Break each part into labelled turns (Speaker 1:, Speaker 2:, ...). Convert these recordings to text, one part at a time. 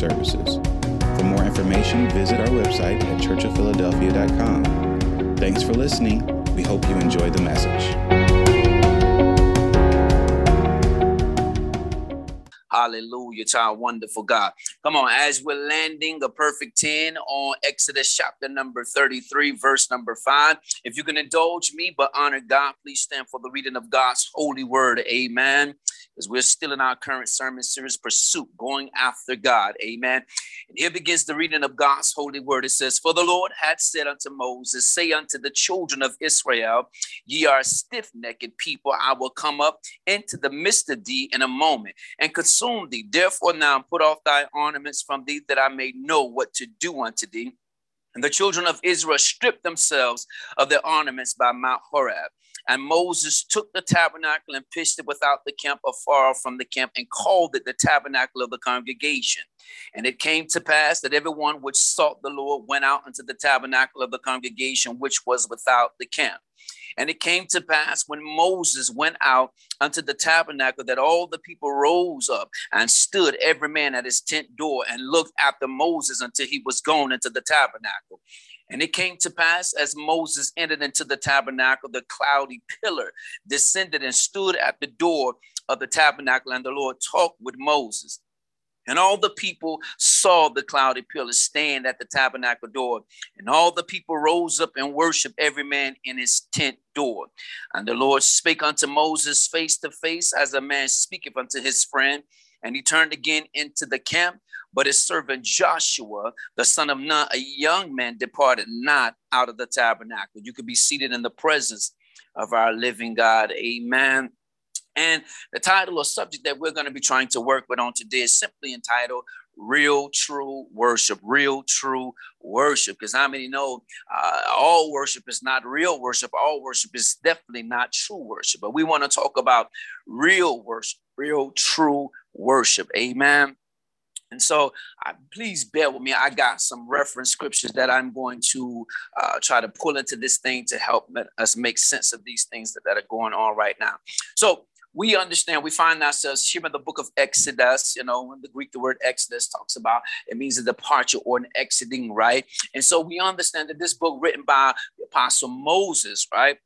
Speaker 1: services. For more information, visit our website at churchofphiladelphia.com. Thanks for listening. We hope you enjoy the message.
Speaker 2: Hallelujah to our wonderful God. Come on, as we're landing a perfect 10 on Exodus chapter number 33, verse number 5. If you can indulge me but honor God, please stand for the reading of God's holy word. Amen because we're still in our current sermon series, Pursuit, going after God. Amen. And here begins the reading of God's holy word. It says, For the Lord had said unto Moses, Say unto the children of Israel, Ye are stiff necked people. I will come up into the midst of thee in a moment and consume thee. Therefore, now put off thy ornaments from thee, that I may know what to do unto thee. And the children of Israel stripped themselves of their ornaments by Mount Horeb. And Moses took the tabernacle and pitched it without the camp afar from the camp and called it the tabernacle of the congregation. And it came to pass that everyone which sought the Lord went out into the tabernacle of the congregation, which was without the camp. And it came to pass when Moses went out unto the tabernacle that all the people rose up and stood every man at his tent door and looked after Moses until he was gone into the tabernacle. And it came to pass as Moses entered into the tabernacle, the cloudy pillar descended and stood at the door of the tabernacle, and the Lord talked with Moses. And all the people saw the cloudy pillar stand at the tabernacle door. And all the people rose up and worshiped every man in his tent door. And the Lord spake unto Moses face to face, as a man speaketh unto his friend. And he turned again into the camp. But his servant Joshua, the son of Nun, a young man, departed not out of the tabernacle. You could be seated in the presence of our living God. Amen. And the title or subject that we're going to be trying to work with on today is simply entitled Real True Worship. Real True Worship. Because how many know uh, all worship is not real worship? All worship is definitely not true worship. But we want to talk about real worship, real true worship. Amen. And so, please bear with me. I got some reference scriptures that I'm going to uh, try to pull into this thing to help us make sense of these things that, that are going on right now. So, we understand, we find ourselves here in the book of Exodus. You know, in the Greek, the word Exodus talks about it means a departure or an exiting, right? And so we understand that this book, written by the Apostle Moses, right?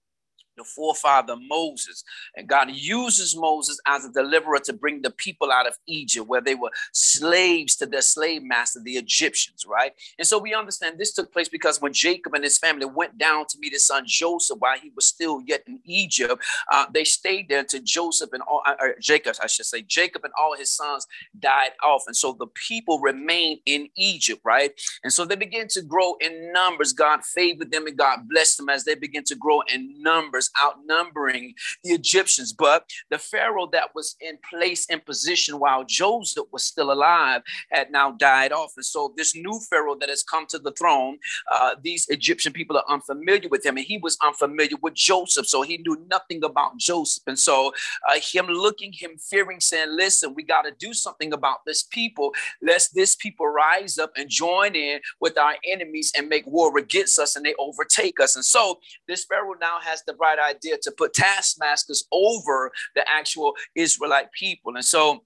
Speaker 2: The forefather Moses. And God uses Moses as a deliverer to bring the people out of Egypt, where they were slaves to their slave master, the Egyptians, right? And so we understand this took place because when Jacob and his family went down to meet his son Joseph while he was still yet in Egypt, uh, they stayed there until Joseph and all, uh, Jacob, I should say, Jacob and all his sons died off. And so the people remained in Egypt, right? And so they began to grow in numbers. God favored them and God blessed them as they began to grow in numbers outnumbering the Egyptians. But the Pharaoh that was in place in position while Joseph was still alive had now died off. And so this new Pharaoh that has come to the throne, uh, these Egyptian people are unfamiliar with him, and he was unfamiliar with Joseph. So he knew nothing about Joseph. And so uh, him looking, him fearing, saying, Listen, we got to do something about this people. Lest this people rise up and join in with our enemies and make war against us and they overtake us. And so this Pharaoh now has the right idea to put taskmasters over the actual Israelite people. And so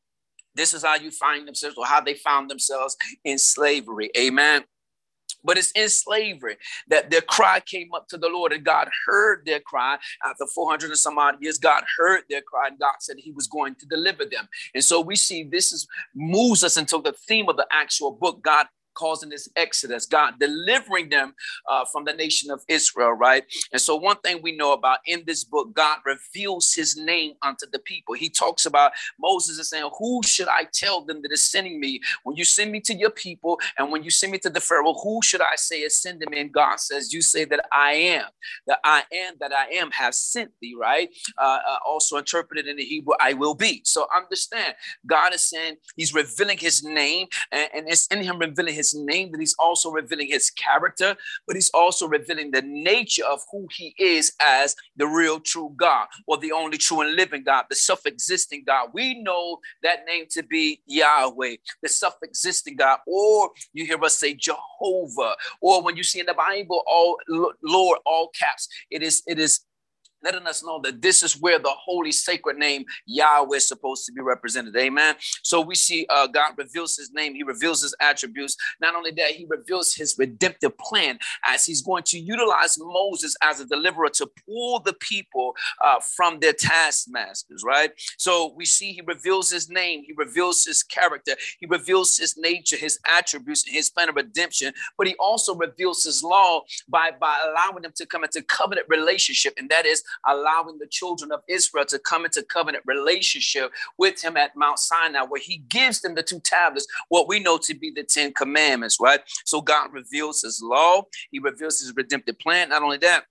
Speaker 2: this is how you find themselves or how they found themselves in slavery. Amen. But it's in slavery that their cry came up to the Lord, and God heard their cry. After 400 and some odd years, God heard their cry, and God said He was going to deliver them. And so we see this is moves us into the theme of the actual book. God causing this exodus, God delivering them uh, from the nation of Israel, right? And so, one thing we know about in this book, God reveals his name unto the people. He talks about Moses is saying, Who should I tell them that is sending me? When you send me to your people and when you send me to the Pharaoh, who should I say is sending me? And God says, You say that I am, that I am, that I am have sent thee, right? Uh, uh, also interpreted in the Hebrew, I will be. So understand, God is saying He's revealing His name, and, and it's in Him revealing His his name, that he's also revealing his character, but he's also revealing the nature of who he is as the real true God, or the only true and living God, the self existing God. We know that name to be Yahweh, the self existing God, or you hear us say Jehovah, or when you see in the Bible, all Lord, all caps, it is, it is letting us know that this is where the holy sacred name Yahweh is supposed to be represented. Amen. So we see uh, God reveals his name, he reveals his attributes. Not only that, he reveals his redemptive plan as he's going to utilize Moses as a deliverer to pull the people uh, from their taskmasters, right? So we see he reveals his name, he reveals his character, he reveals his nature, his attributes, and his plan of redemption, but he also reveals his law by, by allowing them to come into covenant relationship, and that is allowing the children of Israel to come into covenant relationship with him at Mount Sinai, where he gives them the two tablets, what we know to be the Ten Commandments, right? So God reveals his law, he reveals his redemptive plan. Not only that,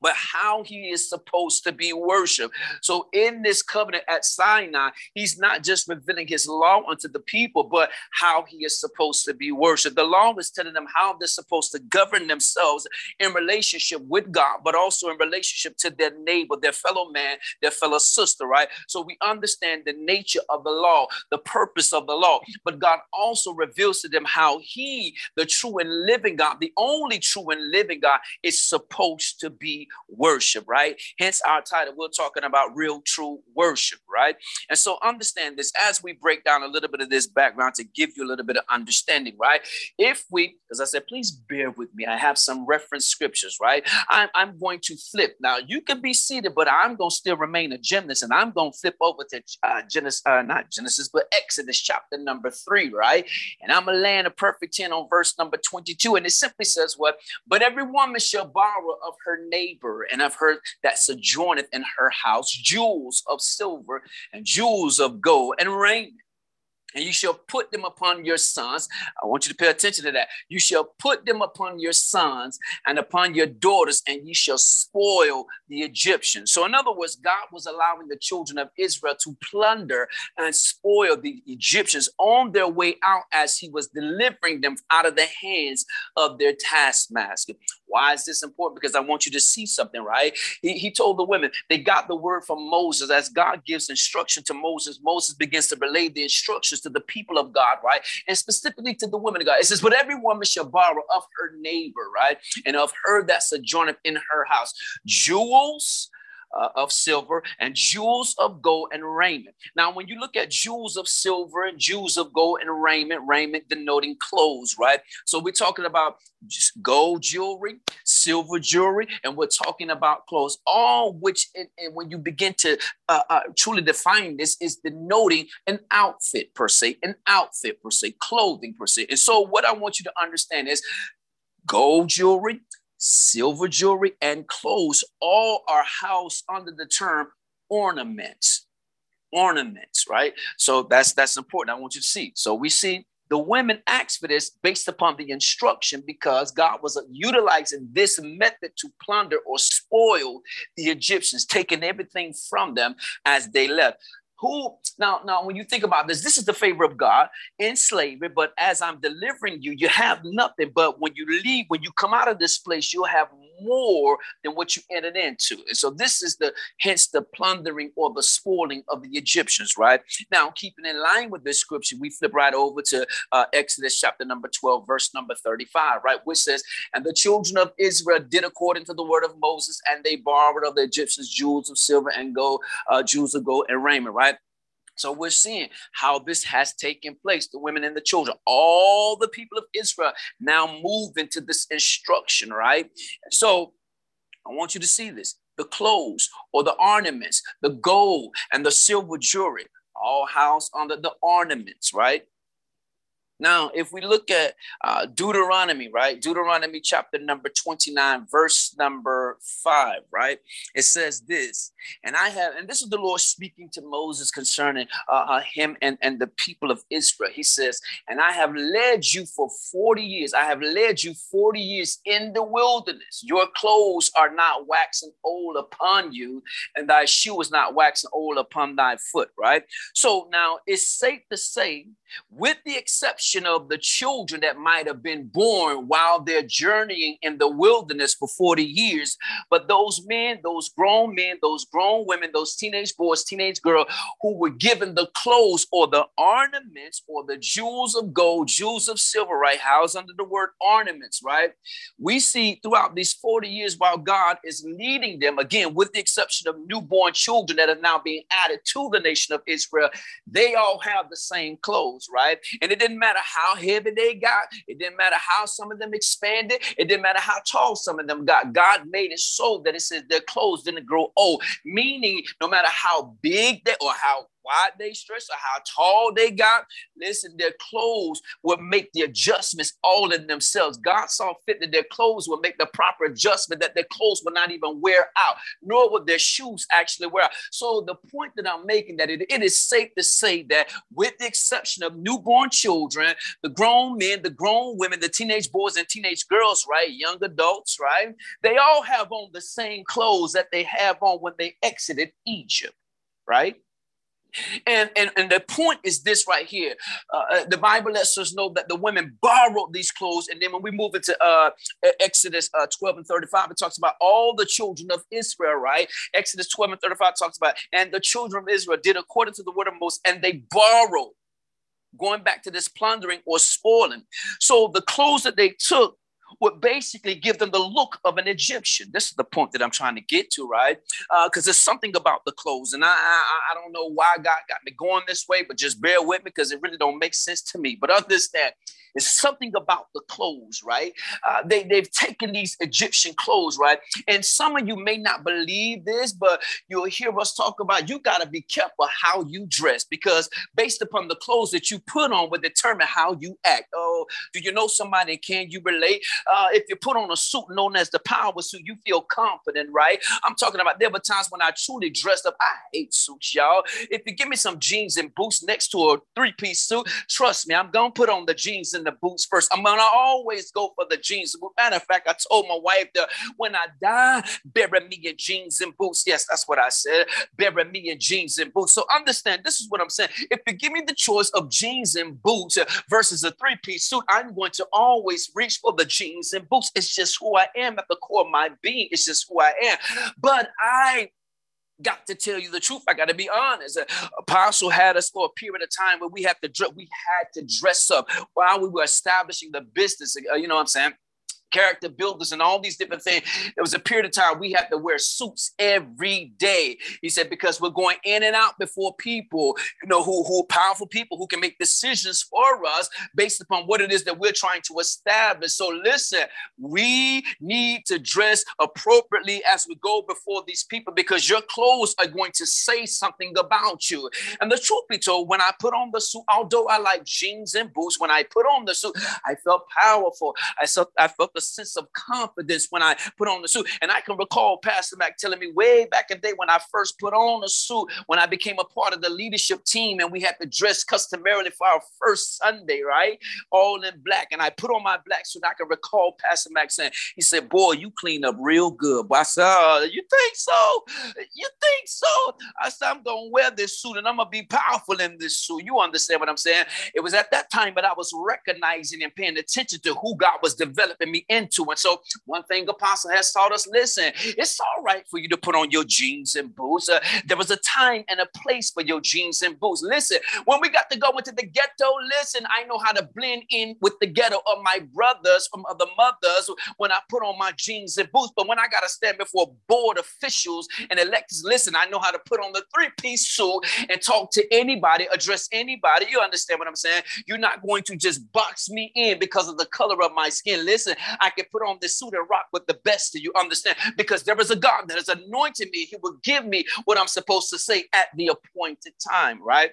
Speaker 2: but how he is supposed to be worshiped. So, in this covenant at Sinai, he's not just revealing his law unto the people, but how he is supposed to be worshiped. The law is telling them how they're supposed to govern themselves in relationship with God, but also in relationship to their neighbor, their fellow man, their fellow sister, right? So, we understand the nature of the law, the purpose of the law, but God also reveals to them how he, the true and living God, the only true and living God, is supposed to be worship, right? Hence our title. We're talking about real, true worship, right? And so understand this as we break down a little bit of this background to give you a little bit of understanding, right? If we, as I said, please bear with me. I have some reference scriptures, right? I'm, I'm going to flip. Now, you can be seated, but I'm going to still remain a gymnast and I'm going to flip over to uh, Genesis, uh, not Genesis, but Exodus chapter number three, right? And I'm going to land a perfect 10 on verse number 22. And it simply says what? But every woman shall borrow of her neighbor neighbor, and I've heard that sojourneth in her house jewels of silver and jewels of gold and raiment and you shall put them upon your sons. I want you to pay attention to that. You shall put them upon your sons and upon your daughters, and you shall spoil the Egyptians. So, in other words, God was allowing the children of Israel to plunder and spoil the Egyptians on their way out as he was delivering them out of the hands of their taskmaster. Why is this important? Because I want you to see something, right? He, he told the women, they got the word from Moses. As God gives instruction to Moses, Moses begins to relay the instructions to the people of God, right? And specifically to the women of God. It says, But every woman shall borrow of her neighbor, right? And of her that sojourneth in her house jewels, uh, of silver and jewels of gold and raiment. Now, when you look at jewels of silver and jewels of gold and raiment, raiment denoting clothes, right? So we're talking about gold jewelry, silver jewelry, and we're talking about clothes, all which, and, and when you begin to uh, uh, truly define this, is denoting an outfit per se, an outfit per se, clothing per se. And so, what I want you to understand is gold jewelry, silver jewelry, and clothes all are housed under the term ornaments. Ornaments, right? So that's that's important. I want you to see. So we see the women asked for this based upon the instruction because God was utilizing this method to plunder or spoil the Egyptians, taking everything from them as they left. Who now now when you think about this this is the favor of god in slavery but as i'm delivering you you have nothing. But when you leave when you come out of this place you'll have more than what you entered into. And so this is the hence the plundering or the spoiling of the egyptians right? Now keeping in line with this scripture. We flip right over to uh, exodus chapter number 12 verse number 35 right? Which says and the children of israel did according to the word of moses and they borrowed of the egyptians jewels of silver and gold uh, jewels of gold and raiment right so we're seeing how this has taken place. The women and the children, all the people of Israel now move into this instruction, right? So I want you to see this. The clothes or the ornaments, the gold and the silver jewelry, all housed under the ornaments, right? Now, if we look at uh, Deuteronomy, right? Deuteronomy chapter number 29, verse number five, right? It says this, and I have, and this is the Lord speaking to Moses concerning uh, uh, him and, and the people of Israel. He says, and I have led you for 40 years. I have led you 40 years in the wilderness. Your clothes are not waxing old upon you, and thy shoe is not waxing old upon thy foot, right? So now it's safe to say with the exception of the children that might have been born while they're journeying in the wilderness for 40 years. But those men, those grown men, those grown women, those teenage boys, teenage girls who were given the clothes or the ornaments or the jewels of gold, jewels of silver, right? Housed under the word ornaments, right? We see throughout these 40 years while God is leading them, again, with the exception of newborn children that are now being added to the nation of Israel, they all have the same clothes right? And it didn't matter how heavy they got, it didn't matter how some of them expanded, it didn't matter how tall some of them got. God made it so that it says their clothes didn't grow old, meaning no matter how big they or how wide they stretched or how tall they got. Listen, their clothes would make the adjustments all in themselves. God saw fit that their clothes would make the proper adjustment, that their clothes would not even wear out, nor would their shoes actually wear out. So the point that I'm making that it, it is safe to say that with the exception of newborn children, the grown men, the grown women, the teenage boys and teenage girls, right? Young adults, right? They all have on the same clothes that they have on when they exited Egypt, right? And, and, and the point is this right here. Uh, uh, the Bible lets us know that the women borrowed these clothes. And then when we move into uh, Exodus uh, 12 and 35, it talks about all the children of Israel, right? Exodus 12 and 35 talks about, and the children of Israel did according to the word of Moses, and they borrowed, going back to this plundering or spoiling. So the clothes that they took would basically give them the look of an Egyptian. This is the point that I'm trying to get to, right? Because uh, there's something about the clothes, and I, I, I don't know why God got me going this way, but just bear with me because it really don't make sense to me. But understand, it's something about the clothes, right? Uh, they, they've taken these Egyptian clothes, right? And some of you may not believe this, but you'll hear us talk about you got to be careful how you dress because based upon the clothes that you put on will determine how you act. Oh, do you know somebody? Can you relate? Uh, if you put on a suit known as the power suit, you feel confident, right? I'm talking about there were times when I truly dressed up. I hate suits, y'all. If you give me some jeans and boots next to a three piece suit, trust me, I'm going to put on the jeans and the boots first. I'm going to always go for the jeans. Matter of fact, I told my wife that when I die, bury me in jeans and boots. Yes, that's what I said. Bury me in jeans and boots. So understand, this is what I'm saying. If you give me the choice of jeans and boots versus a three piece suit, I'm going to always reach for the jeans jeans and boots. It's just who I am at the core of my being. It's just who I am. But I got to tell you the truth. I got to be honest. Apostle had us for a period of time where we have to we had to dress up while we were establishing the business. Uh, you know what I'm saying? Character builders and all these different things. There was a period of time we had to wear suits every day. He said, because we're going in and out before people, you know, who, who are powerful people who can make decisions for us based upon what it is that we're trying to establish. So listen, we need to dress appropriately as we go before these people because your clothes are going to say something about you. And the truth be told, when I put on the suit, although I like jeans and boots, when I put on the suit, I felt powerful. I felt I felt a sense of confidence when I put on the suit. And I can recall Pastor Mac telling me way back in the day when I first put on a suit, when I became a part of the leadership team and we had to dress customarily for our first Sunday, right? All in black. And I put on my black suit. I can recall Pastor Mac saying, he said, boy, you clean up real good. But I said, oh, you think so? You think so? I said, I'm going to wear this suit and I'm going to be powerful in this suit. You understand what I'm saying? It was at that time that I was recognizing and paying attention to who God was developing me into. And so, one thing the Apostle has taught us listen, it's all right for you to put on your jeans and boots. Uh, there was a time and a place for your jeans and boots. Listen, when we got to go into the ghetto, listen, I know how to blend in with the ghetto of my brothers from other mothers when I put on my jeans and boots. But when I got to stand before board officials and electors, listen, I know how to put on the three piece suit and talk to anybody, address anybody. You understand what I'm saying? You're not going to just box me in because of the color of my skin. Listen, I can put on this suit and rock with the best of you. Understand? Because there is a God that has anointed me. He will give me what I'm supposed to say at the appointed time, right?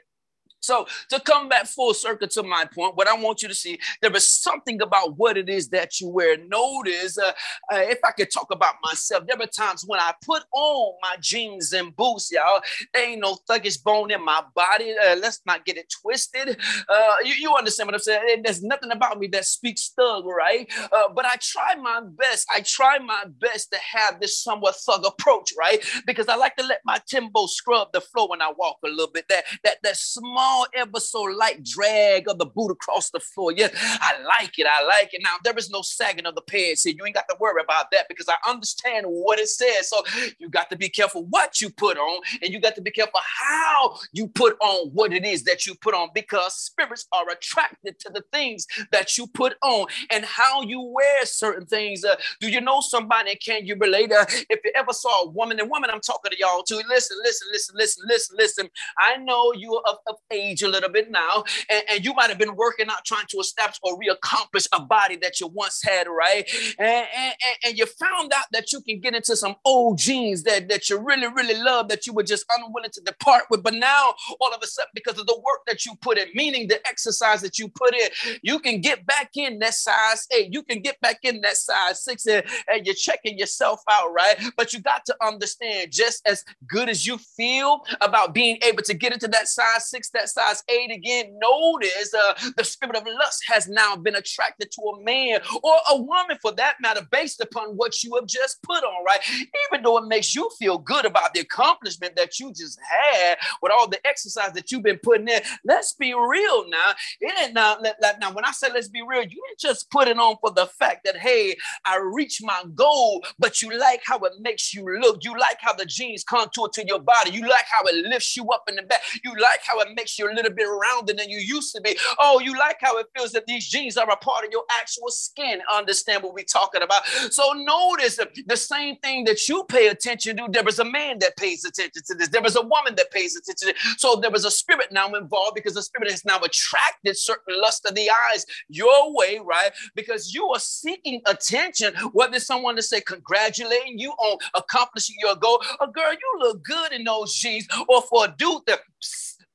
Speaker 2: So to come back full circle to my point, what I want you to see, there is something about what it is that you wear. Notice, uh, uh, if I could talk about myself, there were times when I put on my jeans and boots, y'all. There ain't no thuggish bone in my body. Uh, let's not get it twisted. Uh, you, you, understand what I'm saying? There's nothing about me that speaks thug, right? Uh, but I try my best. I try my best to have this somewhat thug approach, right? Because I like to let my timbo scrub the floor when I walk a little bit. That that that small small, ever so light drag of the boot across the floor. Yes, I like it. I like it. Now, there is no sagging of the pants here. You ain't got to worry about that because I understand what it says. So you got to be careful what you put on, and you got to be careful how you put on what it is that you put on because spirits are attracted to the things that you put on and how you wear certain things. Uh, do you know somebody? Can you relate? Uh, if you ever saw a woman, and woman, I'm talking to y'all too. Listen, listen, listen, listen, listen, listen. I know you are of, of age a little bit now, and, and you might have been working out trying to establish or reaccomplish a body that you once had, right? And, and, and you found out that you can get into some old jeans that, that you really, really love that you were just unwilling to depart with. But now, all of a sudden, because of the work that you put in, meaning the exercise that you put in, you can get back in that size eight. You can get back in that size six, and, and you're checking yourself out, right? But you got to understand just as good as you feel about being able to get into that size six, that size eight again, notice uh, the spirit of lust has now been attracted to a man or a woman for that matter, based upon what you have just put on, right? Even though it makes you feel good about the accomplishment that you just had with all the exercise that you've been putting in. Let's be real now. It ain't now, now when I say let's be real, you didn't just put it on for the fact that, hey, I reached my goal, but you like how it makes you look. You like how the jeans contour to your body. You like how it lifts you up in the back. You like how it makes you a little bit rounder than you used to be. Oh, you like how it feels that these jeans are a part of your actual skin. Understand what we're talking about? So notice the same thing that you pay attention to. There is a man that pays attention to this. There is a woman that pays attention. So there is a spirit now involved because the spirit has now attracted certain lust of the eyes your way, right? Because you are seeking attention, whether someone to say congratulating you on accomplishing your goal, a girl, you look good in those jeans, or for a dude that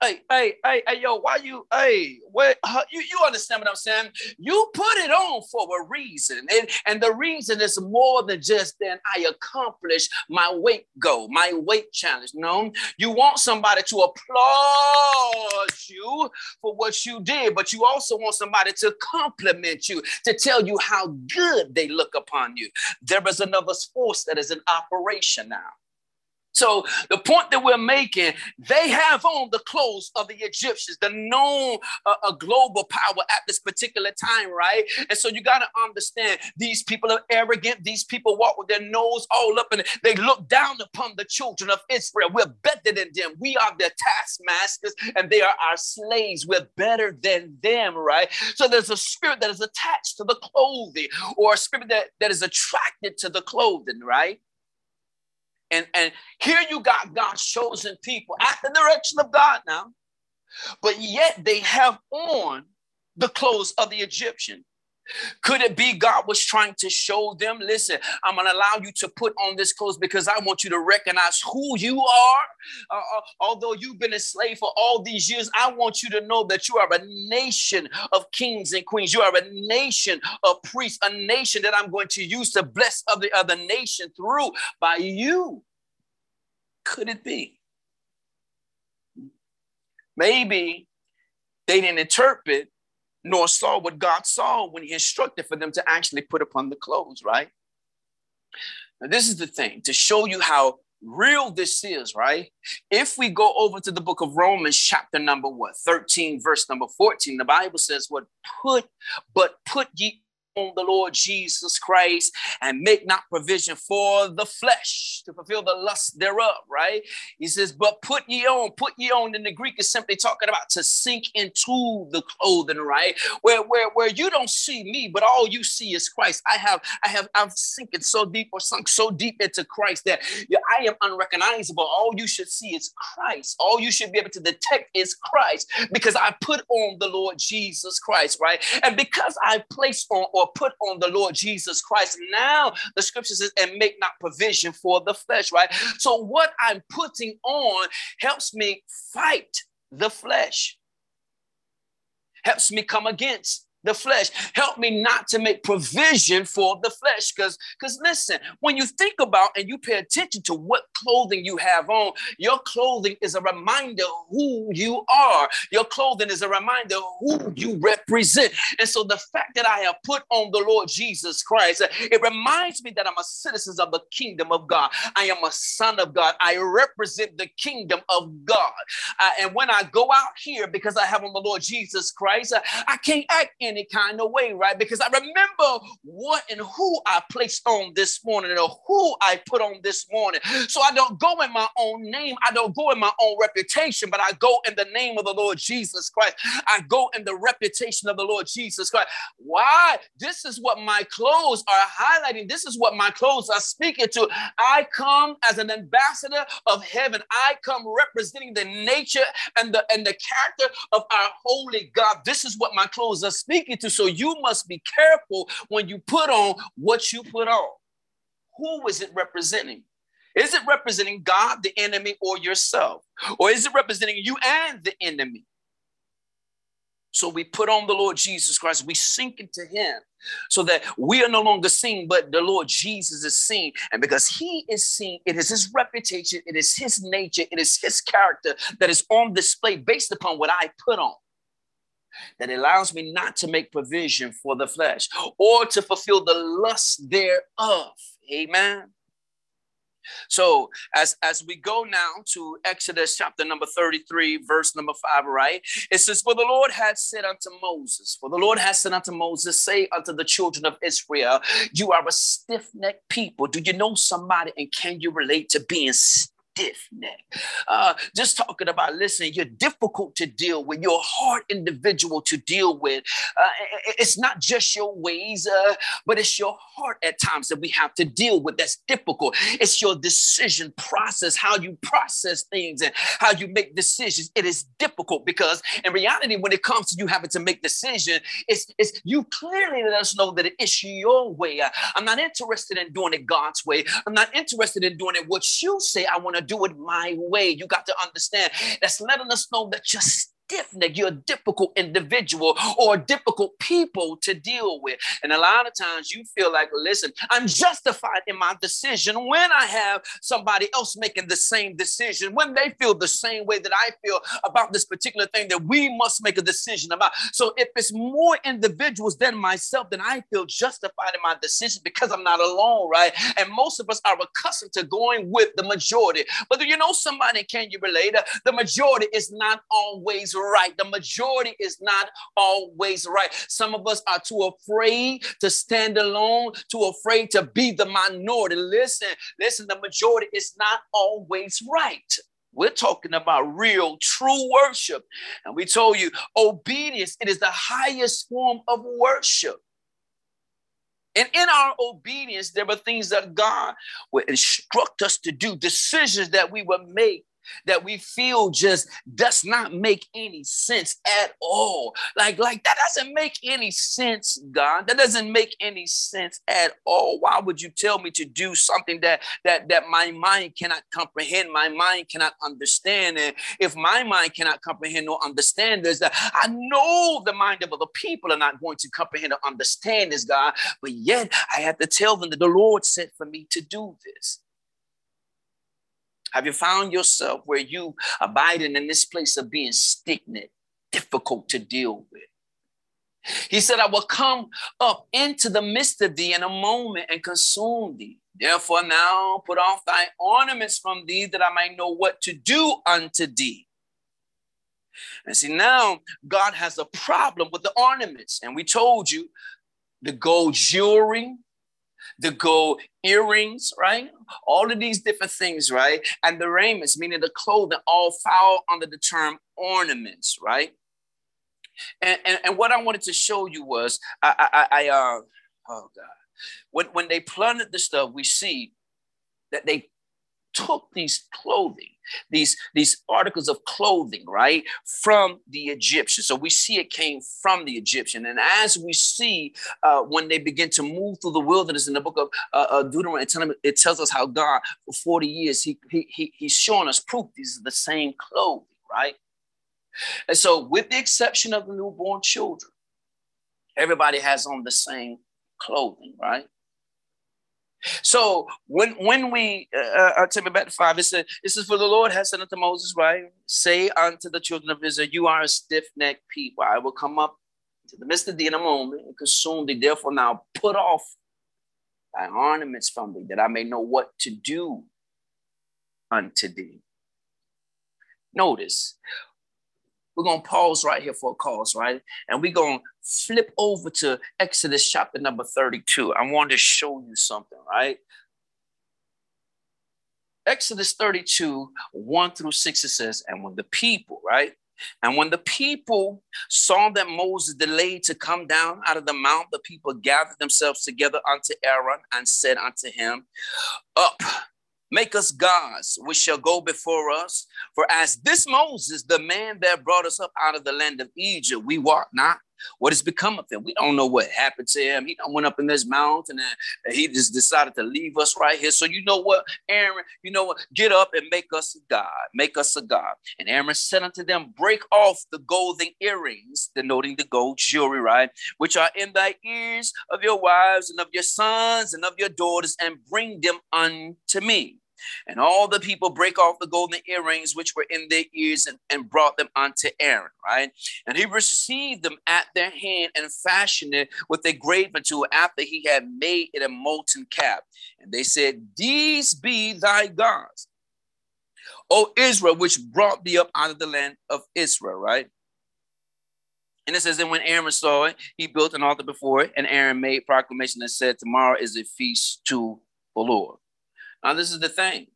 Speaker 2: hey, hey, hey, hey, yo, why you, hey, what, uh, you, you understand what I'm saying? You put it on for a reason. And, and the reason is more than just then I accomplish my weight goal, my weight challenge. No, you want somebody to applaud you for what you did, but you also want somebody to compliment you, to tell you how good they look upon you. There is another force that is in operation now. So the point that we're making, they have on the clothes of the Egyptians, the known uh, a global power at this particular time, right? And so you got to understand these people are arrogant. These people walk with their nose all up and they look down upon the children of Israel. We're better than them. We are their taskmasters and they are our slaves. We're better than them, right? So there's a spirit that is attached to the clothing or a spirit that, that is attracted to the clothing, right? And, and here you got God's chosen people at the direction of God now, but yet they have on the clothes of the Egyptian. Could it be God was trying to show them, listen, I'm going to allow you to put on this clothes because I want you to recognize who you are? Uh, uh, although you've been a slave for all these years, I want you to know that you are a nation of kings and queens. You are a nation of priests, a nation that I'm going to use to bless other, other nation through by you. Could it be? Maybe they didn't interpret nor saw what God saw when He instructed for them to actually put upon the clothes, right? Now, this is the thing to show you how real this is, right? If we go over to the book of Romans, chapter number what, 13, verse number 14, the Bible says, What put, but put ye the Lord Jesus Christ and make not provision for the flesh to fulfill the lust thereof, right? He says, but put ye on, put ye on in the Greek is simply talking about to sink into the clothing, right? Where where where you don't see me, but all you see is Christ. I have I have I'm sinking so deep or sunk so deep into Christ that I am unrecognizable. All you should see is Christ. All you should be able to detect is Christ because I put on the Lord Jesus Christ, right? And because I place on or put on the Lord Jesus Christ. Now the scripture says, and make not provision for the flesh, right? So what I'm putting on helps me fight the flesh, helps me come against the flesh. Help me not to make provision for the flesh. Because, because listen, when you think about and you pay attention to what clothing you have on, your clothing is a reminder who you are. Your clothing is a reminder who you represent. And so the fact that I have put on the Lord Jesus Christ, it reminds me that I'm a citizen of the kingdom of God. I am a son of God. I represent the kingdom of God. Uh, and when I go out here, because I have on the Lord Jesus Christ, uh, I can't act any kind of way, right? Because I remember what and who I placed on this morning or who I put on this morning. So I don't go in my own name. I don't go in my own reputation, but I go in the name of the Lord Jesus Christ. I go in the reputation of the Lord Jesus Christ. Why? This is what my clothes are highlighting. This is what my clothes are speaking to. I come as an ambassador of heaven. I come representing the nature and the and the character of our holy God. This is what my clothes are speaking to. So you must be careful when you put on what you put on. Who is it representing? Is it representing God, the enemy, or yourself? Or is it representing you and the enemy? So we put on the Lord Jesus Christ, we sink into Him so that we are no longer seen, but the Lord Jesus is seen. And because He is seen, it is His reputation, it is His nature, it is His character that is on display based upon what I put on. That allows me not to make provision for the flesh or to fulfill the lust thereof. Amen. So as as we go now to Exodus chapter number 33, verse number five, right? It says, For the Lord had said unto Moses, For the Lord has said unto Moses, say unto the children of Israel, You are a stiff-necked people. Do you know somebody and can you relate to being stiff? Stiff neck. Uh, just talking about, listen, you're difficult to deal with. You're a hard individual to deal with. Uh, it's not just your ways, uh, but it's your heart at times that we have to deal with. That's difficult. It's your decision process, how you process things and how you make decisions. It is difficult because in reality, when it comes to you having to make decisions, it's, it's you clearly let us know that it's your way. I'm not interested in doing it God's way. I'm not interested in doing it what you say I want to do it my way. You got to understand that's letting us know that you're stiff neck. You're a difficult individual or difficult people to deal with. And a lot of times you feel like, listen, I'm justified in my decision when I have somebody else making the same decision, when they feel the same way that I feel about this particular thing that we must make a decision about. So if it's more individuals than myself, then I feel justified in my decision because I'm not alone, right? And most of us are accustomed to going with the majority. But you know somebody, can you relate? The majority is not always right. The majority is not always right. Some of us are too afraid to stand alone, too afraid to be the minority. Listen, listen, the majority is not always right. We're talking about real, true worship. And we told you obedience, it is the highest form of worship. And in our obedience, there were things that God would instruct us to do, decisions that we would make that we feel just does not make any sense at all. Like, like that doesn't make any sense, God. That doesn't make any sense at all. Why would you tell me to do something that that that my mind cannot comprehend, my mind cannot understand? And if my mind cannot comprehend or understand this, that I know the mind of other people are not going to comprehend or understand this, God. But yet I have to tell them that the Lord sent for me to do this. Have you found yourself where you abiding in this place of being stiff-necked, difficult to deal with? He said, I will come up into the midst of thee in a moment and consume thee. Therefore, now put off thy ornaments from thee that I might know what to do unto thee. And see, now God has a problem with the ornaments. And we told you the gold jewelry, the gold earrings, right? All of these different things, right? And the raiments, meaning the clothing, all fall under the term ornaments, right? And, and, and what I wanted to show you was, I, I, I uh, oh God, when, when they planted the stuff, we see that they took these clothing, these, these articles of clothing, right, from the Egyptians. So we see it came from the Egyptian. And as we see uh, when they begin to move through the wilderness in the book of uh, Deuteronomy, it tells us how God, for 40 years, he, he, he, he's showing us proof these are the same clothing, right? And so, with the exception of the newborn children, Everybody has on the same clothing, right? So when when we uh, take me back five, it says this is for the Lord has said unto Moses, right? Say unto the children of Israel, you are a stiff-necked people. I will come up to the midst of thee in a moment and consume thee. Therefore, now put off thy ornaments from thee, that I may know what to do unto thee. Notice, we're going to pause right here for a cause, right? And we're going to flip over to Exodus chapter number 32. I want to show you something, right? Exodus 32, 1 through 6, it says, And when the people, right? And when the people saw that Moses delayed to come down out of the mount, the people gathered themselves together unto Aaron and said unto him, Up, Make us gods which shall go before us. For as this Moses, the man that brought us up out of the land of Egypt, we walk not what has become of him? We don't know what happened to him. He went up in this mountain and he just decided to leave us right here. So you know what, Aaron, you know what? Get up and make us a God. Make us a God. And Aaron said unto them, Break off the golden earrings, denoting the gold jewelry, right? Which are in thy ears of your wives and of your sons and of your daughters, and bring them unto me. And all the people break off the golden earrings which were in their ears and, and brought them unto Aaron, right? And he received them at their hand and fashioned it with a graven tool after he had made it a molten cap. And they said, These be thy gods, O Israel, which brought thee up out of the land of Israel, right? And it says, and when Aaron saw it, he built an altar before it, and Aaron made proclamation and said, Tomorrow is a feast to the Lord. Now, this is the thing.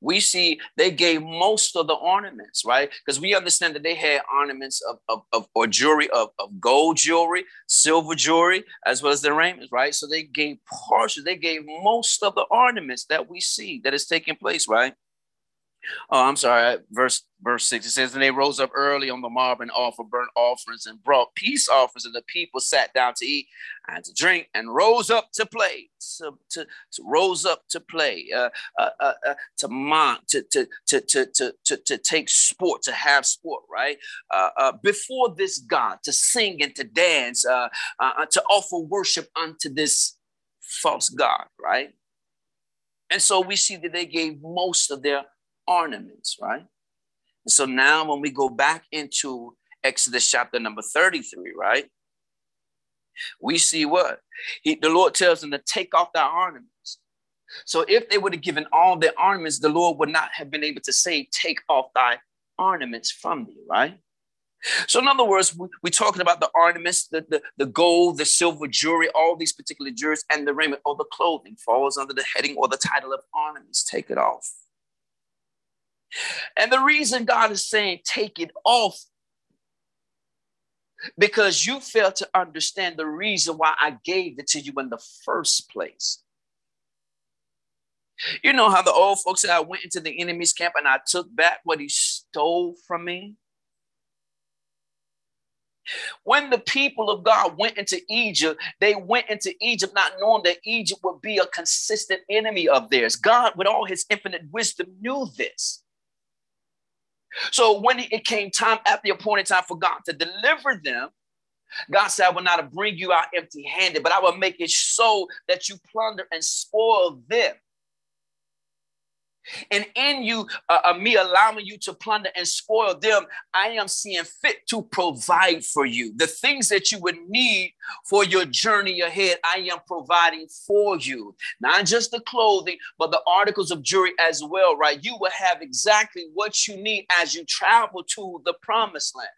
Speaker 2: We see they gave most of the ornaments, right? Because we understand that they had ornaments of, of, of or jewelry of, of gold jewelry, silver jewelry, as well as the raiment, right? So they gave partial, they gave most of the ornaments that we see that is taking place, right? Oh, I'm sorry. Verse verse six. It says, and they rose up early on the morrow and offered burnt offerings and brought peace offerings, and the people sat down to eat and to drink and rose up to play. To, to, to rose up to play, uh, uh, uh, uh to mock, to, to, to, to, to, to, to take sport, to have sport, right? Uh, uh, before this God, to sing and to dance, to offer worship unto this false God, right? And so we see that they gave most of their ornaments, right? And so now when we go back into Exodus chapter number 33, right? We see what? He, the Lord tells them to take off their ornaments. So if they would have given all their ornaments, the Lord would not have been able to say, take off thy ornaments from thee, right? So, in other words, we, are talking about the ornaments, the, the, the gold, the silver jewelry, all these particular jewels, and the raiment or the clothing falls under the heading or the title of ornaments. Take it off. And the reason God is saying take it off because you fail to understand the reason why I gave it to you in the first place. You know how the old folks said, I went into the enemy's camp and I took back what he stole from me? When the people of God went into Egypt, they went into Egypt not knowing that Egypt would be a consistent enemy of theirs. God, with all his infinite wisdom, knew this. So when it came time at the appointed time for God to deliver them, God said, I will not bring you out empty handed, but I will make it so that you plunder and spoil them. And in you, uh, uh, me allowing you to plunder and spoil them, I am seeing fit to provide for you. The things that you would need for your journey ahead, I am providing for you. Not just the clothing, but the articles of jewelry as well, right? You will have exactly what you need as you travel to the promised land.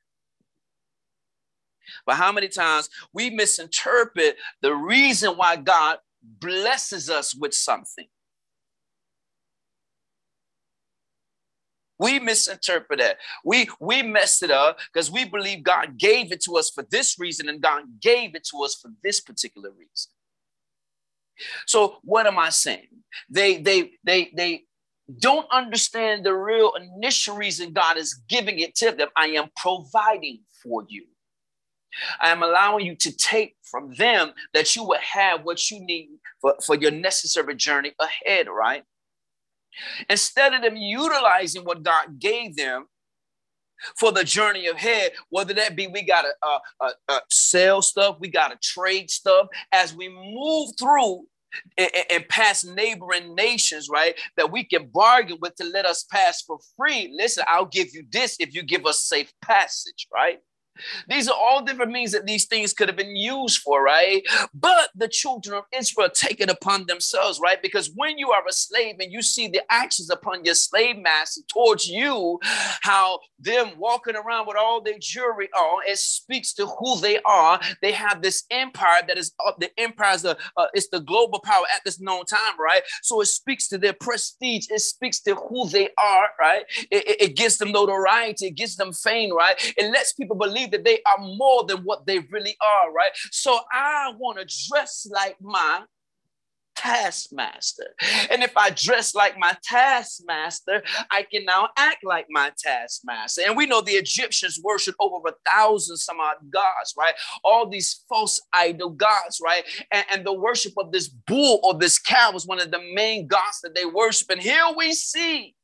Speaker 2: But how many times we misinterpret the reason why God blesses us with something? We misinterpret it. We we messed it up because we believe God gave it to us for this reason and God gave it to us for this particular reason. So what am I saying? They they they they don't understand the real initial reason God is giving it to them. I am providing for you. I am allowing you to take from them that you will have what you need for, for your necessary journey ahead, right? Instead of them utilizing what God gave them for the journey ahead. Whether that be we got to uh, uh, uh, sell stuff, we got to trade stuff as we move through and, and pass neighboring nations, right? That we can bargain with to let us pass for free. Listen, I'll give you this if you give us safe passage, right? These are all different means that these things could have been used for, right? But the children of Israel take it upon themselves, right? Because when you are a slave and you see the actions upon your slave master towards you, how them walking around with all their jewelry on, it speaks to who they are. They have this empire that is up. The empire is uh, it's the global power at this known time, right? So it speaks to their prestige. It speaks to who they are, right? It, it, it gives them notoriety. It gives them fame, right? It lets people believe believe that they are more than what they really are, right? So I want to dress like my taskmaster. And if I dress like my taskmaster, I can now act like my taskmaster. And we know the Egyptians worshiped over a thousand some odd gods, right? All these false idol gods, right? And, and the worship of this bull or this cow was one of the main gods that they worship. And here we see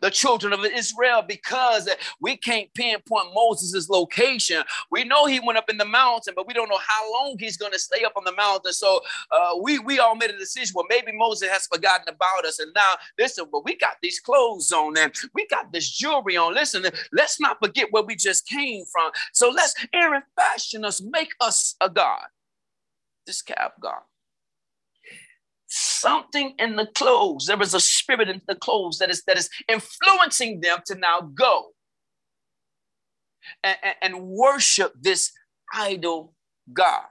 Speaker 2: the children of Israel because we can't pinpoint Moses' location. We know he went up in the mountain, but we don't know how long he's going to stay up on the mountain. So uh, we we all made a decision. Well, maybe Moses has forgotten about us, and now listen. But we got these clothes on, and we got this jewelry on. Listen, let's not forget where we just came from. So let's Aaron fashion us, make us a god. This calf god something in the clothes. There is a spirit in the clothes that is that is influencing them to now go and, and, worship this idol God.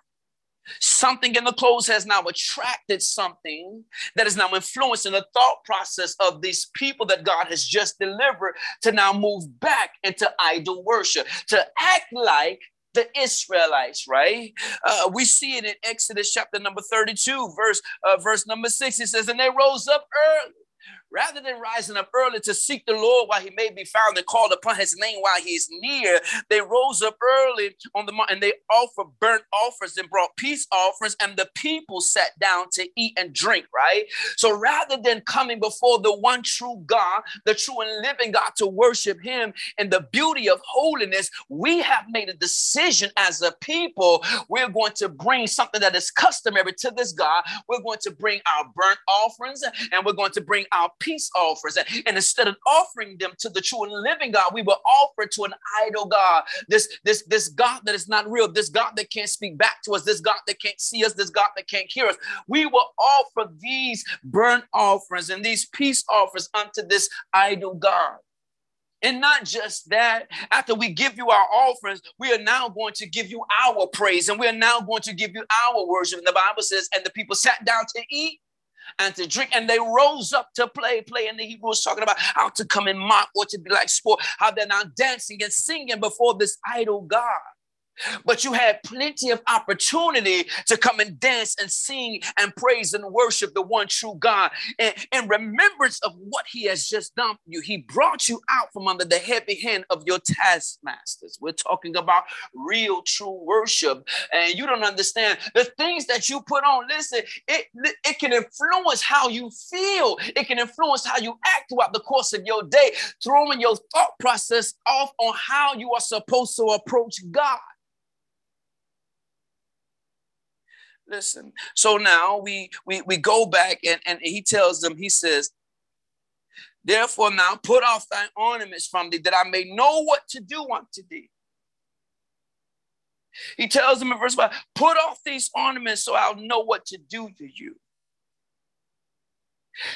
Speaker 2: Something in the clothes has now attracted something that is now influencing the thought process of these people that God has just delivered to now move back into idol worship, to act like the Israelites, right? Uh, we see it in Exodus chapter number 32, verse, uh, verse number six. It says, And they rose up early Rather than rising up early to seek the Lord while he may be found and called upon his name while he is near, they rose up early on the and they offered burnt offerings and brought peace offerings, and the people sat down to eat and drink, right? So rather than coming before the one true God, the true and living God, to worship him in the beauty of holiness, we have made a decision as a people. We're going to bring something that is customary to this God. We're going to bring our burnt offerings and we're going to bring our peace offerings. And instead of offering them to the true and living God, we will offer to an idol God. This, this, this God that is not real, this God that can't speak back to us, this God that can't see us, this God that can't hear us. We will offer these burnt offerings and these peace offerings unto this idol God. And not just that, after we give you our offerings, we are now going to give you our praise and we are now going to give you our worship. And the Bible says, and the people sat down to eat and to drink. And they rose up to play. Play in the Hebrew was talking about how to come and mock or to be like sport, how they're now dancing and singing before this idol God. But you had plenty of opportunity to come and dance and sing and praise and worship the one true God. And in remembrance of what he has just done for you, he brought you out from under the heavy hand of your taskmasters. We're talking about real true worship. And you don't understand the things that you put on. Listen, it, it can influence how you feel, it can influence how you act throughout the course of your day, throwing your thought process off on how you are supposed to approach God. Listen. So now we we we go back and, and he tells them, he says, Therefore, now put off thy ornaments from thee, that I may know what to do unto thee. He tells them in verse 5, put off these ornaments so I'll know what to do to you.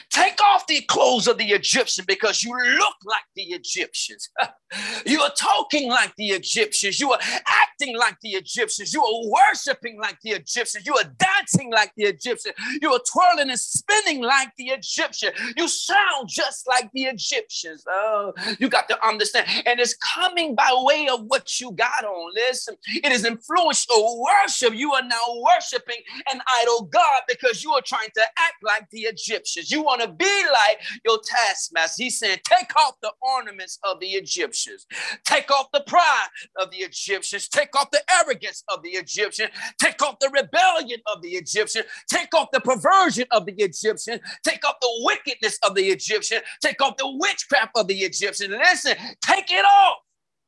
Speaker 2: Take off the clothes of the Egyptian because you look like the Egyptians. you are talking like the Egyptians. You are acting like the Egyptians. You are worshiping like the Egyptians. You are dancing like the Egyptians. You are twirling and spinning like the Egyptian. You sound just like the Egyptians. Oh, you got to understand. And it's coming by way of what you got on. Listen, it is influential worship. You are now worshiping an idol God because you are trying to act like the Egyptians. You want to be like your taskmaster. He's saying, take off the ornaments of the Egyptians, take off the pride of the Egyptians, take off the arrogance of the Egyptian, take off the rebellion of the Egyptian, take off the perversion of the Egyptian, take off the wickedness of the Egyptian, take off the witchcraft of the Egyptian. Listen, take it off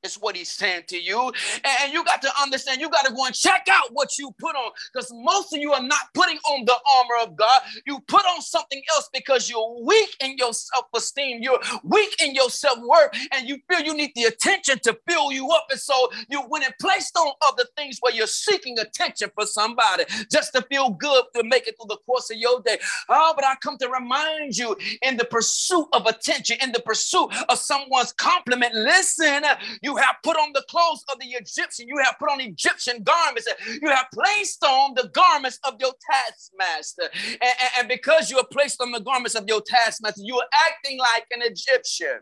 Speaker 2: is what he's saying to you. And you got to understand, you got to go and check out what you put on because most of you are not putting on the armor of God. You something else because you're weak in your self esteem, you're weak in your self worth, and you feel you need the attention to fill you up. And so you went and placed on other things where you're seeking attention for somebody just to feel good to make it through the course of your day. Oh, but I come to remind you in the pursuit of attention, in the pursuit of someone's compliment, listen, you have put on the clothes of the Egyptian. You have put on Egyptian garments. You have placed on the garments of your taskmaster. And, and, and because you are placed on the garments of your taskmaster, you are acting like an Egyptian.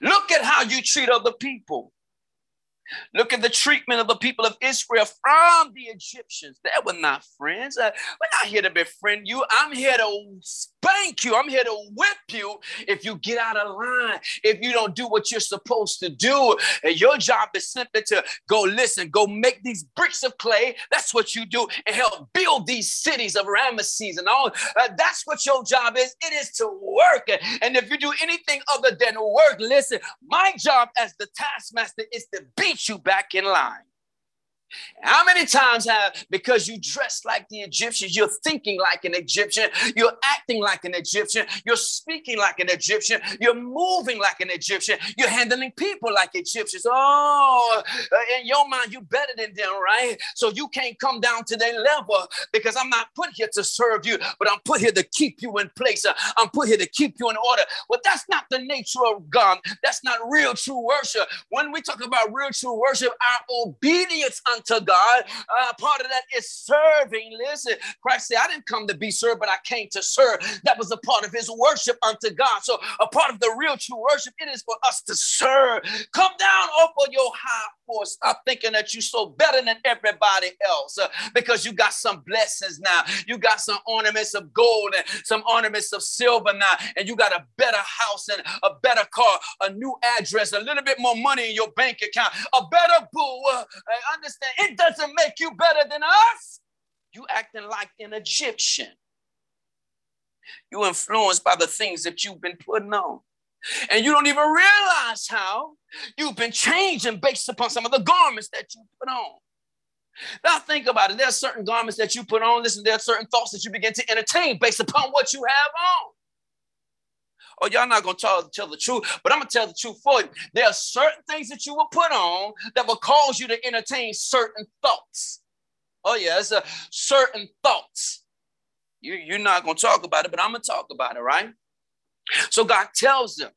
Speaker 2: Look at how you treat other people. Look at the treatment of the people of Israel from the Egyptians. They were not friends. Uh, we're not here to befriend you. I'm here to spank you. I'm here to whip you if you get out of line, if you don't do what you're supposed to do. And your job is simply to go listen, go make these bricks of clay. That's what you do and help build these cities of Ramesses and all. Uh, that's what your job is. It is to work. And if you do anything other than work, listen, my job as the taskmaster is to beat you back in line. How many times have, because you dress like the Egyptians, you're thinking like an Egyptian, you're acting like an Egyptian, you're speaking like an Egyptian, you're moving like an Egyptian, you're handling people like Egyptians. Oh, uh, in your mind, you're better than them, right? So you can't come down to their level because I'm not put here to serve you, but I'm put here to keep you in place. Uh, I'm put here to keep you in order. Well, that's not the nature of God. That's not real true worship. When we talk about real true worship, our obedience unto God. Uh, part of that is serving. Listen, Christ said, I didn't come to be served, but I came to serve. That was a part of his worship unto God. So, a part of the real true worship, it is for us to serve. Come down off of your high horse. Stop thinking that you're so better than everybody else uh, because you got some blessings now. You got some ornaments of gold and some ornaments of silver now, and you got a better house and a better car, a new address, a little bit more money in your bank account, a better boo. Uh, understand? It doesn't make you better than us. You acting like an Egyptian. You influenced by the things that you've been putting on. And you don't even realize how you've been changing based upon some of the garments that you put on. Now think about it. There are certain garments that you put on. Listen, there are certain thoughts that you begin to entertain based upon what you have on. Oh, y'all not gonna tell, tell the truth, but I'm gonna tell the truth for you. There are certain things that you will put on that will cause you to entertain certain thoughts. Oh, yeah, it's a certain thoughts. You, you're not gonna talk about it, but I'm gonna talk about it, right? So God tells them,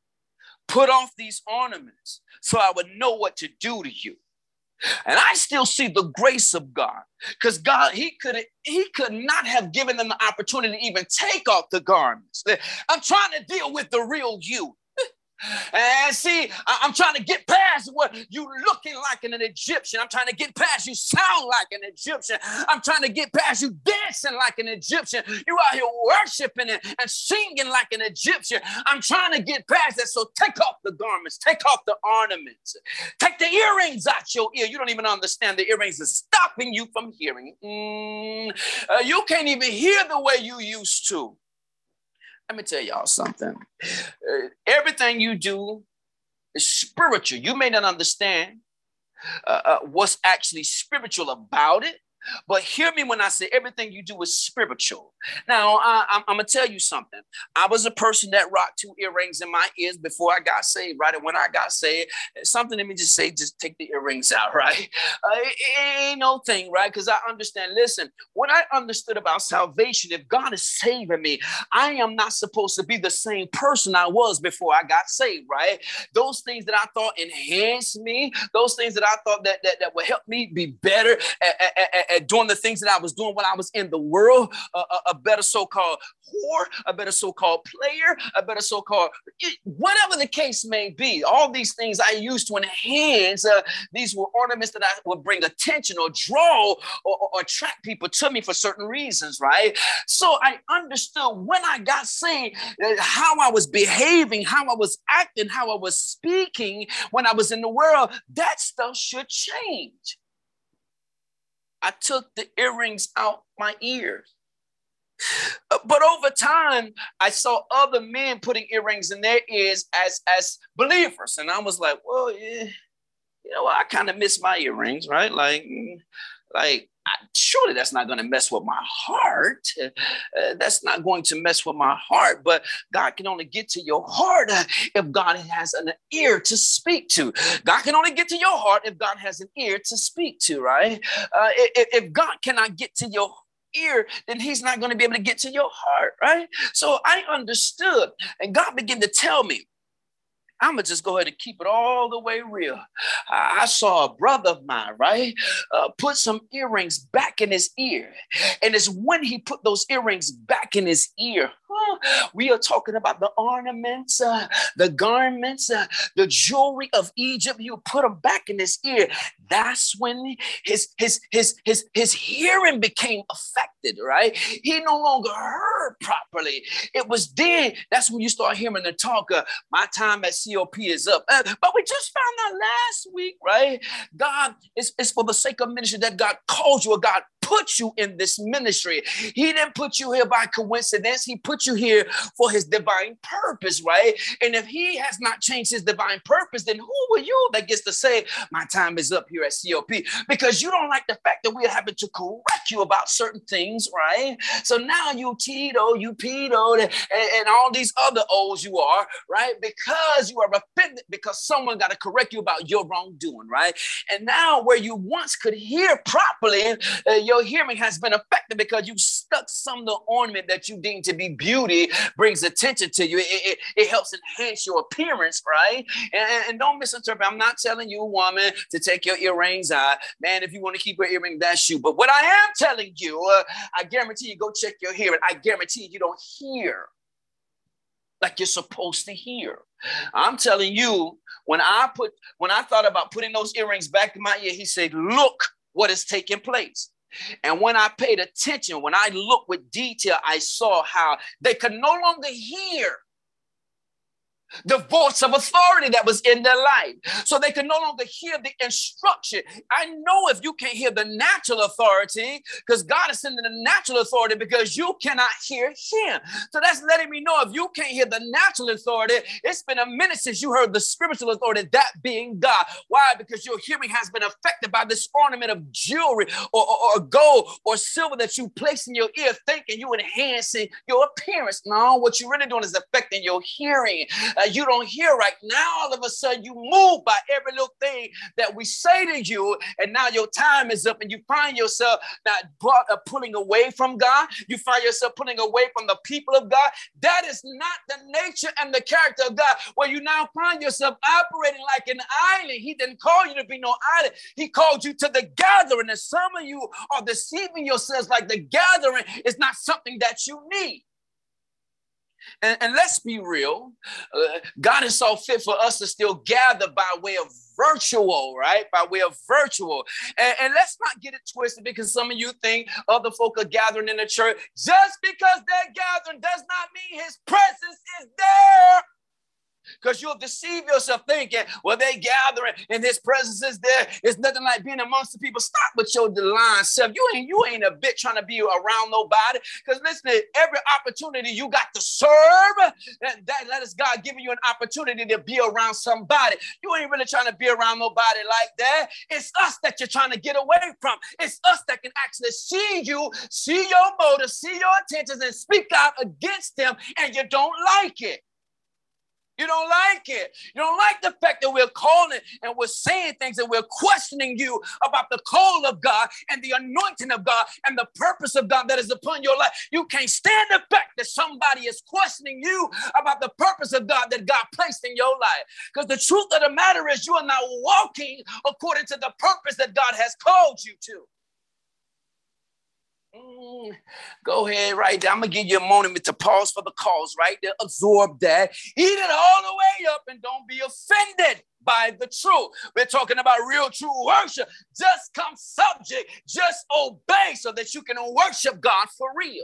Speaker 2: put off these ornaments so I would know what to do to you. And I still see the grace of God because God, He could He could not have given them the opportunity to even take off the garments. I'm trying to deal with the real you. And see, I'm trying to get past what you looking like an Egyptian. I'm trying to get past you sound like an Egyptian. I'm trying to get past you dancing like an Egyptian. You out here worshiping and, and singing like an Egyptian. I'm trying to get past that. So take off the garments, take off the ornaments, take the earrings out your ear. You don't even understand the earrings are stopping you from hearing. Mm, uh, you can't even hear the way you used to. Let me tell y'all something. Uh, everything you do is spiritual. You may not understand uh, uh, what's actually spiritual about it, but hear me when I say everything you do is spiritual. Now, I, am going to tell you something. I was a person that rocked two earrings in my ears before I got saved, right? And when I got saved, something let me just say, just take the earrings out, right? Uh, it, it ain't no thing, right? Because I understand. Listen, what I understood about salvation, if God is saving me, I am not supposed to be the same person I was before I got saved, right? Those things that I thought enhanced me, those things that I thought that, that, that would help me be better at, at, at, doing the things that I was doing when I was in the world, uh, a, a better so-called whore, a better so-called player, a better so-called whatever the case may be. All these things I used to enhance. Uh, these were ornaments that I would bring attention or draw or, or, or attract people to me for certain reasons, right? So I understood when I got saved uh, how I was behaving, how I was acting, how I was speaking when I was in the world. That stuff should change. I took the earrings out my ears. Uh, but over time, I saw other men putting earrings in their ears as as believers, and I was like, "Well, yeah, you know, I kind of miss my earrings, right? Like, like surely that's not going to mess with my heart. Uh, that's not going to mess with my heart. But God can only get to your heart uh, if God has an ear to speak to. God can only get to your heart if God has an ear to speak to, right? Uh, if, if God cannot get to your ear, then he's not going to be able to get to your heart, right? So I understood, and God began to tell me, I'm gonna just go ahead and keep it all the way real. I saw a brother of mine, right, uh, put some earrings back in his ear, and it's when he put those earrings back in his ear. Huh? We are talking about the ornaments, uh, the garments, uh, the jewelry of Egypt. You put them back in his ear. That's when his his his his his hearing became affected. Right, he no longer heard properly. It was then. That's when you start hearing the talk. My time at COP is up. Uh, but we just found out last week, right? God is, is for the sake of ministry that God calls you, or God put you in this ministry. He didn't put you here by coincidence. He put you here for his divine purpose, right? And if he has not changed his divine purpose, then who are you that gets to say, my time is up here at COP? Because you don't like the fact that we're having to correct you about certain things, right? So now you Tito, you Pedo, and, and all these other O's you are, right? Because you are offended because someone got to correct you about your wrongdoing, right? And now where you once could hear properly, uh, your your hearing has been affected because you stuck some of the ornament that you deem to be beauty, brings attention to you. It, it, it helps enhance your appearance, right? And, and, don't misinterpret. I'm not telling you, woman, to take your earrings out. Man, if you want to keep your earring, that's you. But what I am telling you, uh, I guarantee you, go check your hearing. I guarantee you, you don't hear like you're supposed to hear. I'm telling you, when I put when I thought about putting those earrings back in my ear, he said, "Look what is taking place." And when I paid attention, when I looked with detail, I saw how they could no longer hear the voice of authority that was in their life. So they can no longer hear the instruction. I know if you can't hear the natural authority, because God is sending the natural authority because you cannot hear Him. So that's letting me know if you can't hear the natural authority, it's been a minute since you heard the spiritual authority, that being God. Why? Because your hearing has been affected by this ornament of jewelry or, or, or gold or silver that you place in your ear, thinking you enhancing your appearance. No, what you're really doing is affecting your hearing uh, you don't hear right now all of a sudden you move by every little thing that we say to you and now your time is up and you find yourself not brought, uh, pulling away from god. You find yourself pulling away from the people of god. That is not the nature and the character of god. Where you now find yourself operating like an island. He didn't call you to be no island. He called you to the gathering and some of you are deceiving yourselves like the gathering is not something that you need and, and let's be real, uh, God is so fit for us to still gather by way of virtual, right? By way of virtual. And, and, let's not get it twisted because some of you think other folk are gathering in the church. Just because they're gathering does not mean his presence is there because you'll deceive yourself thinking, well, they gathering and his presence is there. It's nothing like being amongst the people. Stop with your divine self. You ain't you ain't a bit trying to be around nobody. Because listen, every opportunity you got to serve, that, that that is God giving you an opportunity to be around somebody. You ain't really trying to be around nobody like that. It's us that you're trying to get away from. It's us that can actually see you, see your motives, see your intentions, and speak out against them, and you don't like it. You don't like it. You don't like the fact that we're calling and we're saying things and we're questioning you about the call of God and the anointing of God and the purpose of God that is upon your life. You can't stand the fact that somebody is questioning you about the purpose of God that God placed in your life. Because the truth of the matter is, you are not walking according to the purpose that God has called you to. Mm, go ahead, right there. I'm gonna give you a moment to pause for the cause, right there. Absorb that. Eat it all the way up and don't be offended by the truth. We're talking about real true worship. Just come subject, just obey so that you can worship God for real.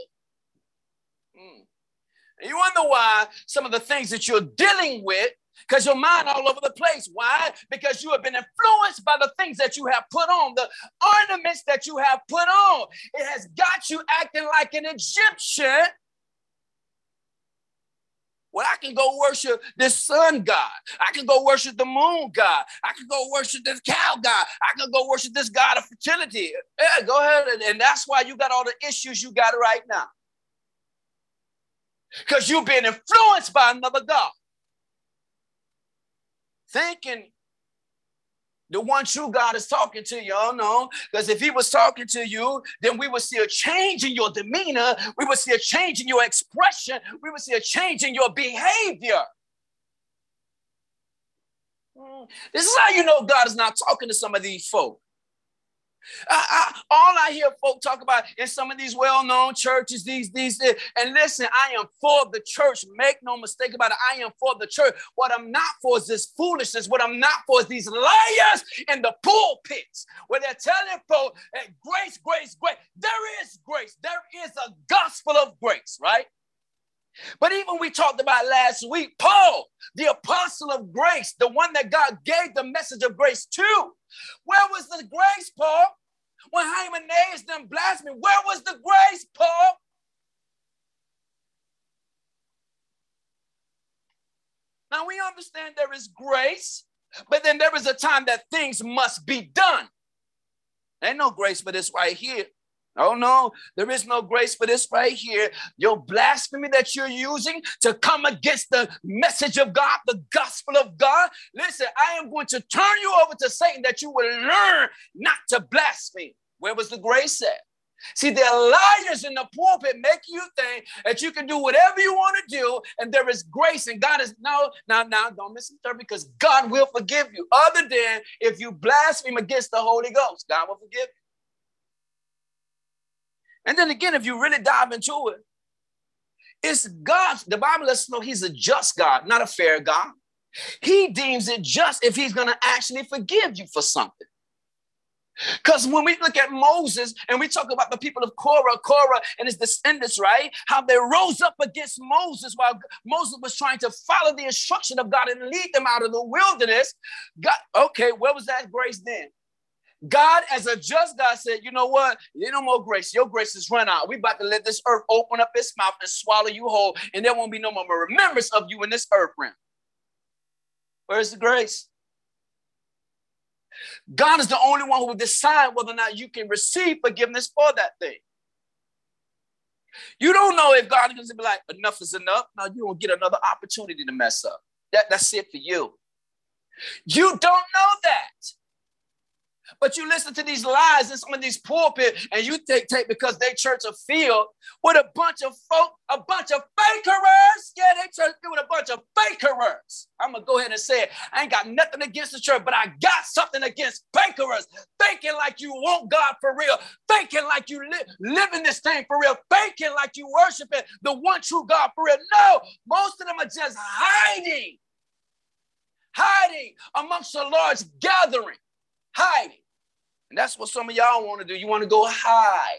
Speaker 2: Mm. You wonder why some of the things that you're dealing with because your mind all over the place. Why? Because you have been influenced by the things that you have put on, the ornaments that you have put on. It has got you acting like an Egyptian Well, I can go worship this sun god. I can go worship the moon god. I can go worship this cow god. I can go worship this god of fertility. Yeah, go ahead. And, and that's why you got all the issues you got right now. Because you've been influenced by another God. Thinking the one true God is talking to you. Oh no, because if he was talking to you, then we would see a change in your demeanor. We would see a change in your expression. We would see a change in your behavior. Hmm. This is how you know God is not talking to some of these folk. I, I, all I hear folk talk about in some of these well-known churches, these, these, and listen, I am for the church. Make no mistake about it. I am for the church. What I'm not for is this foolishness. What I'm not for is these liars in the pulpits where they're telling folk that grace, grace, grace. There is grace. There is a gospel of grace, right? But even we talked about last week, Paul, the apostle of grace, the one that God gave the message of grace to. Where was the grace, Paul? When Hymenaeus them blasphemed, where was the grace, Paul? Now we understand there is grace, but then there is a time that things must be done. Ain't no grace for this right here. Oh no, there is no grace for this right here. Your blasphemy that you're using to come against the message of God, the gospel of God. Listen, I am going to turn you over to Satan that you will learn not to blaspheme. Where was the grace at? See, there are liars in the pulpit make you think that you can do whatever you want to do, and there is grace, and God is no, now, now, don't misinterpret because God will forgive you. Other than if you blaspheme against the Holy Ghost, God will forgive you. And then again, if you really dive into it, it's God. The Bible lets us know He's a just God, not a fair God. He deems it just if He's going to actually forgive you for something. Because when we look at Moses and we talk about the people of Korah, Korah and his descendants, right? How they rose up against Moses while Moses was trying to follow the instruction of God and lead them out of the wilderness. God, okay, where was that grace then? God, as a just God, said, You know what? There's no more grace. Your grace is run out. We about to let this earth open up its mouth and swallow you whole, and there won't be no more remembrance of you in this earth realm. Where's the grace? God is the only one who will decide whether or not you can receive forgiveness for that thing. You don't know if God is going to be like, enough is enough. Now you won't get another opportunity to mess up. That, that's it for you. You don't know that. But you listen to these lies in some of these pulpit, and you take take because they church a field with a bunch of folk, a bunch of fakerers. Yeah, they church with a bunch of fakerers. I'm gonna go ahead and say it. I ain't got nothing against the church, but I got something against fakerers. Thinking like you want God for real, thinking like you li- living this thing for real, thinking like you worshiping the one true God for real. No, most of them are just hiding, hiding amongst a large gathering hiding. And that's what some of y'all want to do. You want to go hide.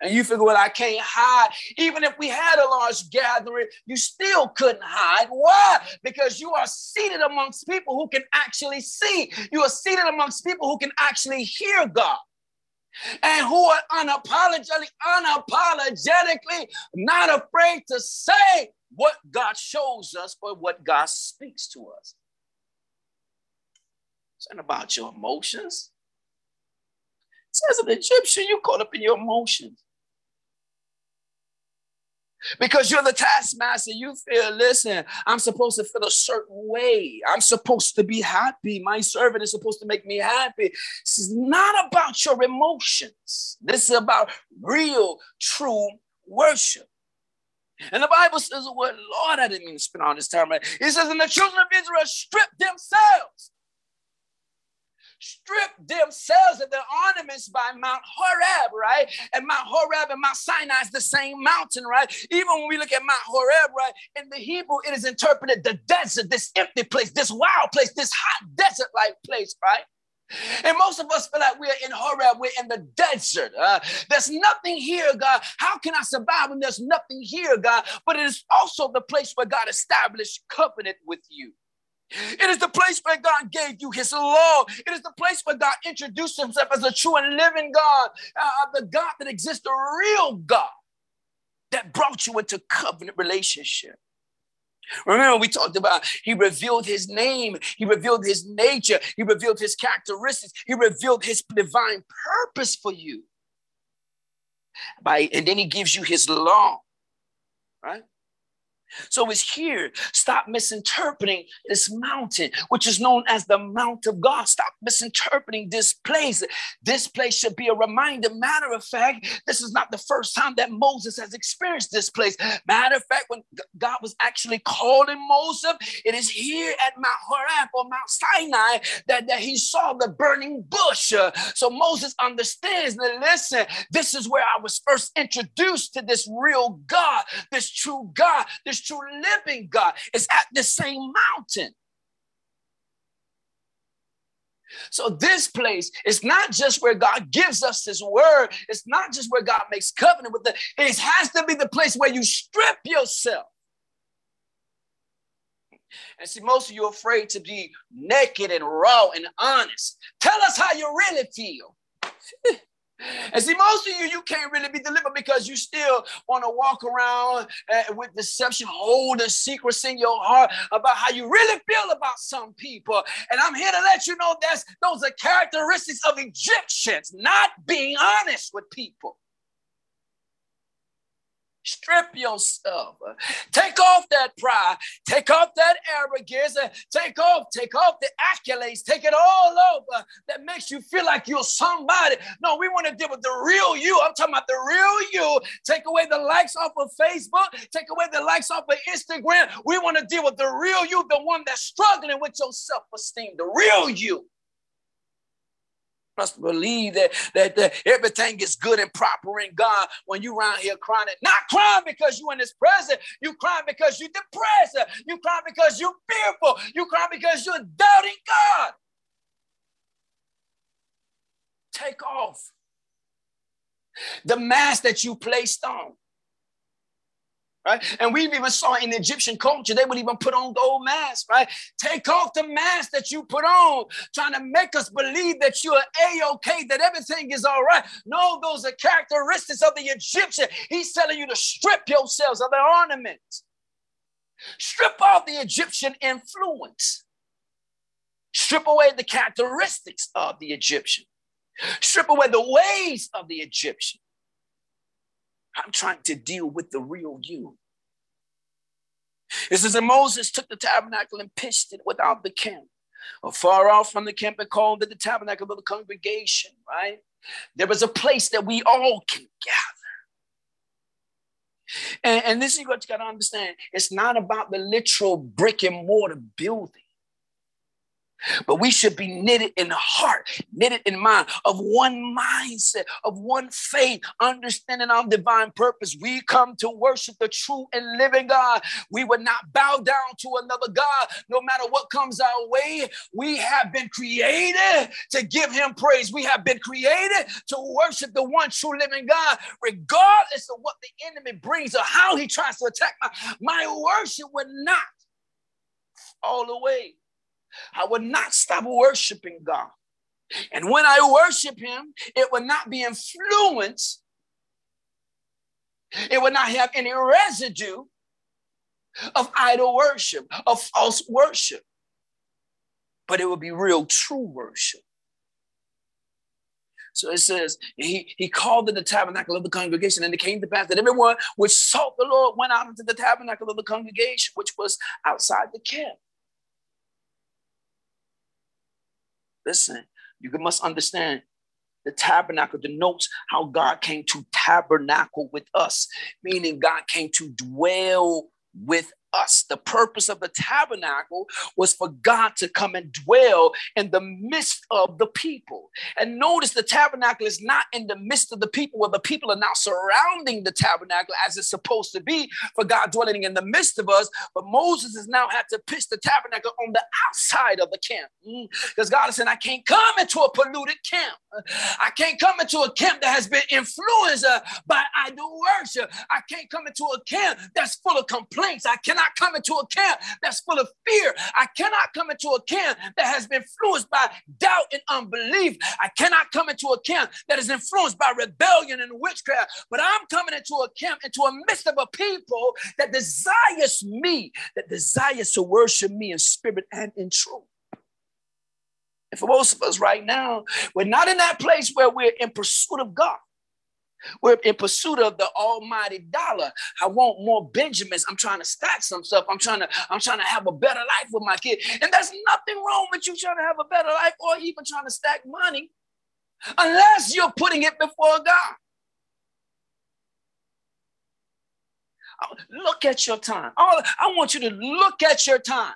Speaker 2: And you figure, well, I can't hide. Even if we had a large gathering, you still couldn't hide. Why? Because you are seated amongst people who can actually see. You are seated amongst people who can actually hear God. And who are unapologetically, unapologetically not afraid to say what God shows us or what God speaks to us. Not about your emotions. As an Egyptian, you caught up in your emotions. Because you're the taskmaster, you feel, listen, I'm supposed to feel a certain way. I'm supposed to be happy. My servant is supposed to make me happy. This is not about your emotions. This is about real, true worship. And the Bible says, well, Lord, I didn't mean to spend all this time. It says, and the children of Israel stripped themselves stripped themselves of their ornaments by Mount Horeb, right? And Mount Horeb and Mount Sinai is the same mountain, right? Even when we look at Mount Horeb, right, in the Hebrew, it is interpreted the desert, this empty place, this wild place, this hot desert like place, right? And most of us feel like we're in Horeb, we're in the desert. Uh, there's nothing here, God. How can I survive when there's nothing here, God? But it is also the place where God established covenant with you. It is the place where God gave you his law. It is the place where God introduced himself as a true and living God, uh, the God that exists, the real God that brought you into covenant relationship. Remember, we talked about he revealed his name, he revealed his nature, he revealed his characteristics, he revealed his divine purpose for you. By and then he gives you his law, right? So it's here. Stop misinterpreting this mountain, which is known as the Mount of God. Stop misinterpreting this place. This place should be a reminder. Matter of fact, this is not the first time that Moses has experienced this place. Matter of fact, when God was actually calling Moses, it is here at Mount Horeb or Mount Sinai that, that he saw the burning bush. So Moses understands that, listen, this is where I was first introduced to this real God, this true God, this true living God is at the same mountain. So this place is not just where God gives us his word. It's not just where God makes covenant with it. It has to be the place where you strip yourself. And see, most of you are afraid to be naked and raw and honest. Tell us how you really feel. And see, most of you, you can't really be delivered because you still want to walk around uh, with deception, holding secrets in your heart about how you really feel about some people. And I'm here to let you know that those are characteristics of Egyptians, not being honest with people. Strip yourself. Take off that pride. Take off that arrogance. Take off, take off the accolades. Take it all over that makes you feel like you're somebody. No, we want to deal with the real you. I'm talking about the real you. Take away the likes off of Facebook. Take away the likes off of Instagram. We want to deal with the real you, the one that's struggling with your self-esteem, the real you must believe that, that, that everything is good and proper in God when you around here crying. Not crying because you in his presence. You crying because you're depressed. You crying because you're fearful. You crying because you're doubting God. Take off the mask that you placed on right? And we've even saw in Egyptian culture, they would even put on gold masks, right? Take off the mask that you put on, trying to make us believe that you are A-OK, that everything is all right. No, those are characteristics of the Egyptian. He's telling you to strip yourselves of the ornaments. Strip off the Egyptian influence. Strip away the characteristics of the Egyptian. Strip away the ways of the Egyptian. I'm trying to deal with the real you. It says, and Moses took the tabernacle and pitched it without the camp, far off from the camp, and called it the tabernacle of the congregation, right? There was a place that we all can gather. And, and this is what you got to understand it's not about the literal brick and mortar building. But we should be knitted in heart, knitted in mind, of one mindset, of one faith, understanding our divine purpose. We come to worship the true and living God. We would not bow down to another God, no matter what comes our way. We have been created to give him praise. We have been created to worship the one true living God, regardless of what the enemy brings or how he tries to attack my, my worship would not fall away. I would not stop worshiping God. And when I worship Him, it would not be influenced, it would not have any residue of idol worship, of false worship, but it would be real, true worship. So it says, he, he called in the tabernacle of the congregation, and it came to pass that everyone which sought the Lord went out into the tabernacle of the congregation, which was outside the camp. Listen, you must understand the tabernacle denotes how God came to tabernacle with us, meaning God came to dwell with us. The purpose of the tabernacle was for God to come and dwell in the midst of the people. And notice the tabernacle is not in the midst of the people where the people are now surrounding the tabernacle as it's supposed to be for God dwelling in the midst of us. But Moses has now had to pitch the tabernacle on the outside of the camp because mm. God is saying, I can't come into a polluted camp. I can't come into a camp that has been influenced uh, by idol worship. I can't come into a camp that's full of complaints. I cannot cannot come into a camp that's full of fear. I cannot come into a camp that has been influenced by doubt and unbelief. I cannot come into a camp that is influenced by rebellion and witchcraft. But I'm coming into a camp, into a midst of a people that desires me, that desires to worship me in spirit and in truth. And for most of us right now, we're not in that place where we're in pursuit of God. We're in pursuit of the almighty dollar. I want more Benjamins. I'm trying to stack some stuff. I'm trying to, I'm trying to have a better life with my kid. And there's nothing wrong with you trying to have a better life or even trying to stack money unless you're putting it before God. Oh, look at your time. I want you to look at your time.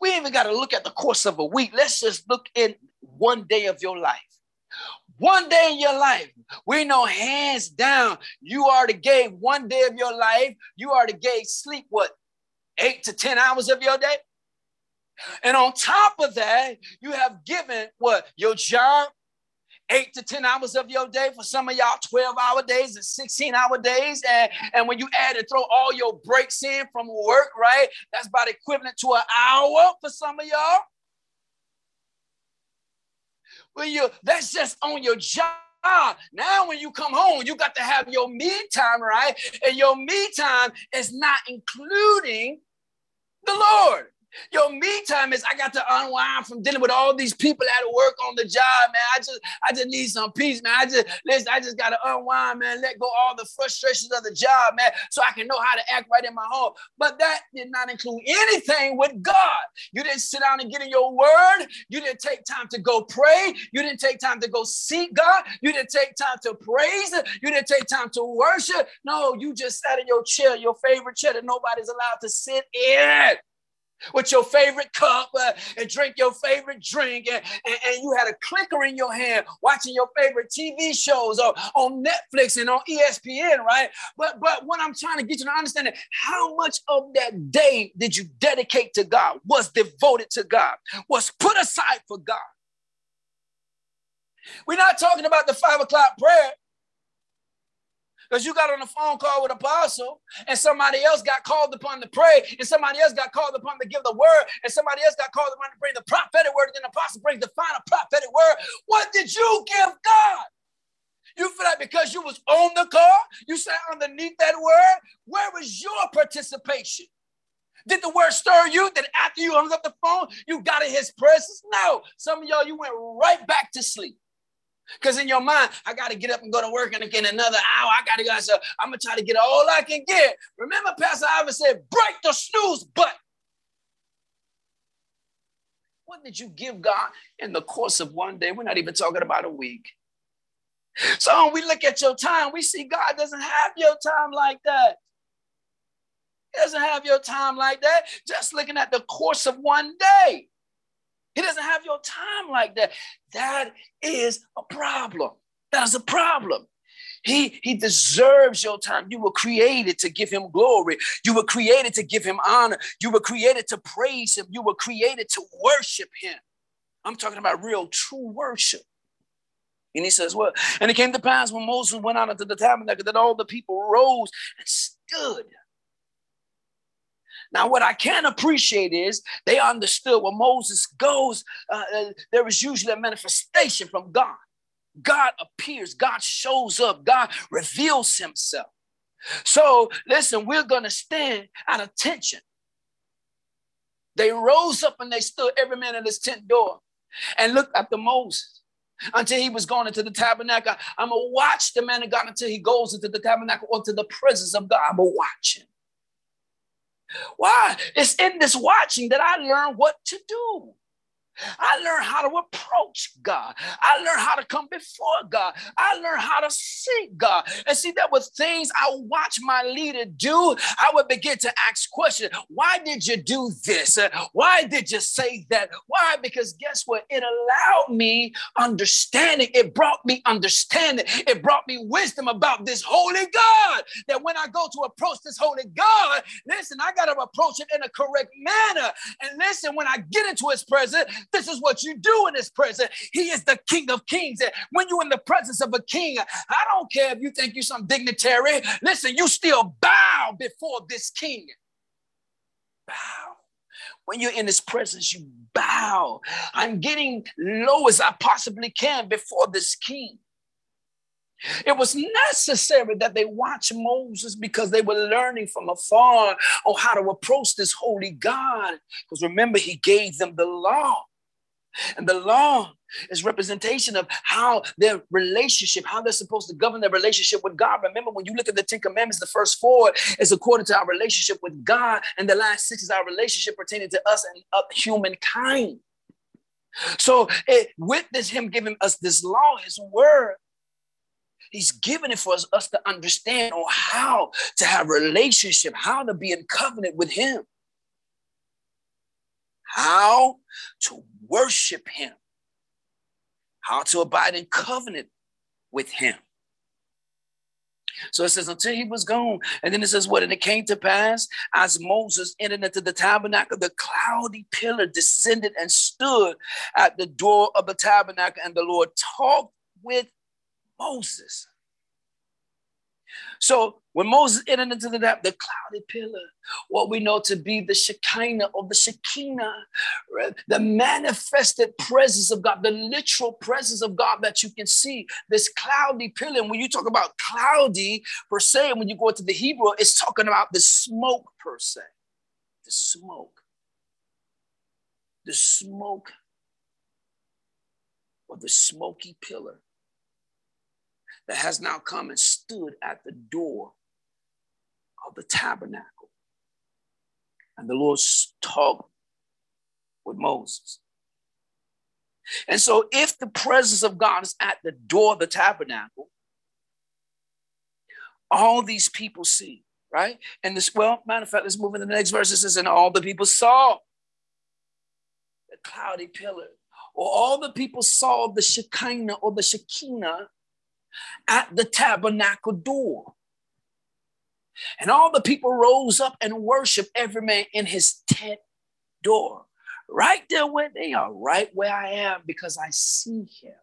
Speaker 2: We even got to look at the course of a week. Let's just look in one day of your life. One day in your life, we know hands down, you are already gave one day of your life, you are already gave sleep what, eight to 10 hours of your day? And on top of that, you have given what, your job, eight to 10 hours of your day. For some of y'all, 12 hour days and 16 hour days. And, and when you add and throw all your breaks in from work, right? That's about equivalent to an hour for some of y'all. When you that's just on your job. Now, when you come home, you got to have your me time, right? And your me time is not including the Lord. Your me time is I got to unwind from dealing with all these people at work on the job, man. I just I just need some peace, man. I just listen, I just gotta unwind, man. Let go all the frustrations of the job, man, so I can know how to act right in my home. But that did not include anything with God. You didn't sit down and get in your word. You didn't take time to go pray. You didn't take time to go seek God. You didn't take time to praise. You didn't take time to worship. No, you just sat in your chair, your favorite chair that nobody's allowed to sit in with your favorite cup uh, and drink your favorite drink, and, and, and, you had a clicker in your hand watching your favorite TV shows or on Netflix and on ESPN, right? But but what I'm trying to get you to understand is how much of that day did you dedicate to God, was devoted to God, was put aside for God. We're not talking about the five o'clock prayer because you got on a phone call with apostle and somebody else got called upon to pray and somebody else got called upon to give the word and somebody else got called upon to bring the prophetic word and then the apostle brings the final prophetic word. What did you give God? You feel like because you was on the call, you sat underneath that word. Where was your participation? Did the word stir you? That after you hung up the phone, you got in his presence? No. Some of y'all, you went right back to sleep. Because in your mind, I got to get up and go to work and again another hour. I got to go. So I'm going to try to get all I can get. Remember, Pastor Ivan said, break the snooze button. What did you give God in the course of one day? We're not even talking about a week. So when we look at your time, we see God doesn't have your time like that. He doesn't have your time like that. Just looking at the course of one day. He doesn't have your time like that. That is a problem. That is a problem. He, he deserves your time. You were created to give him glory. You were created to give him honor. You were created to praise him. You were created to worship him. I'm talking about real, true worship. And he says, Well, and it came to pass when Moses went out into the tabernacle that all the people rose and stood now, what I can appreciate is they understood when Moses goes, uh, uh, there is usually a manifestation from God. God appears, God shows up, God reveals himself. So, listen, we're going to stand at attention. They rose up and they stood, every man in his tent door, and looked after Moses until he was going into the tabernacle. I'm going to watch the man of God until he goes into the tabernacle or to the presence of God. I'm going to watch him. Why? It's in this watching that I learn what to do. I learned how to approach God. I learned how to come before God. I learned how to seek God. And see, that was things I watched my leader do. I would begin to ask questions. Why did you do this? Why did you say that? Why? Because guess what? It allowed me understanding. It brought me understanding. It brought me wisdom about this holy God. That when I go to approach this holy God, listen, I got to approach it in a correct manner. And listen, when I get into his presence, This is what you do in his presence. He is the King of Kings. And when you're in the presence of a king, I don't care if you think you're some dignitary. Listen, you still bow before this king. Bow. When you're in his presence, you bow. I'm getting low as I possibly can before this king. It was necessary that they watch Moses because they were learning from afar on how to approach this holy God. Because remember, he gave them the law. And the law is representation of how their relationship, how they're supposed to govern their relationship with God. Remember, when you look at the Ten Commandments, the first four is according to our relationship with God, and the last six is our relationship pertaining to us and of humankind. So, it, with this, Him giving us this law, His word, He's given it for us, us to understand on how to have relationship, how to be in covenant with Him, how to worship Him, how to abide in covenant with Him. So it says, until he was gone. And then it says, what? And it came to pass as Moses entered into the tabernacle, the cloudy pillar descended and stood at the door of the tabernacle, and the Lord talked with Moses. So when Moses entered into the, the cloudy pillar, what we know to be the Shekinah or the Shekinah, right? the manifested presence of God, the literal presence of God that you can see, this cloudy pillar. And when you talk about cloudy per se, when you go into the Hebrew, it's talking about the smoke per se, the smoke, the smoke or the smoky pillar that has now come and stood at the door of the tabernacle. And the Lord talked with Moses. And so, if the presence of God is at the door of the tabernacle, all these people see, right? And this, well, matter of fact, let's move into the next verse. It says, And all the people saw the cloudy pillar, or all the people saw the Shekinah or the Shekinah at the tabernacle door. And all the people rose up and worshiped every man in his tent door. Right there where they are, right where I am, because I see him.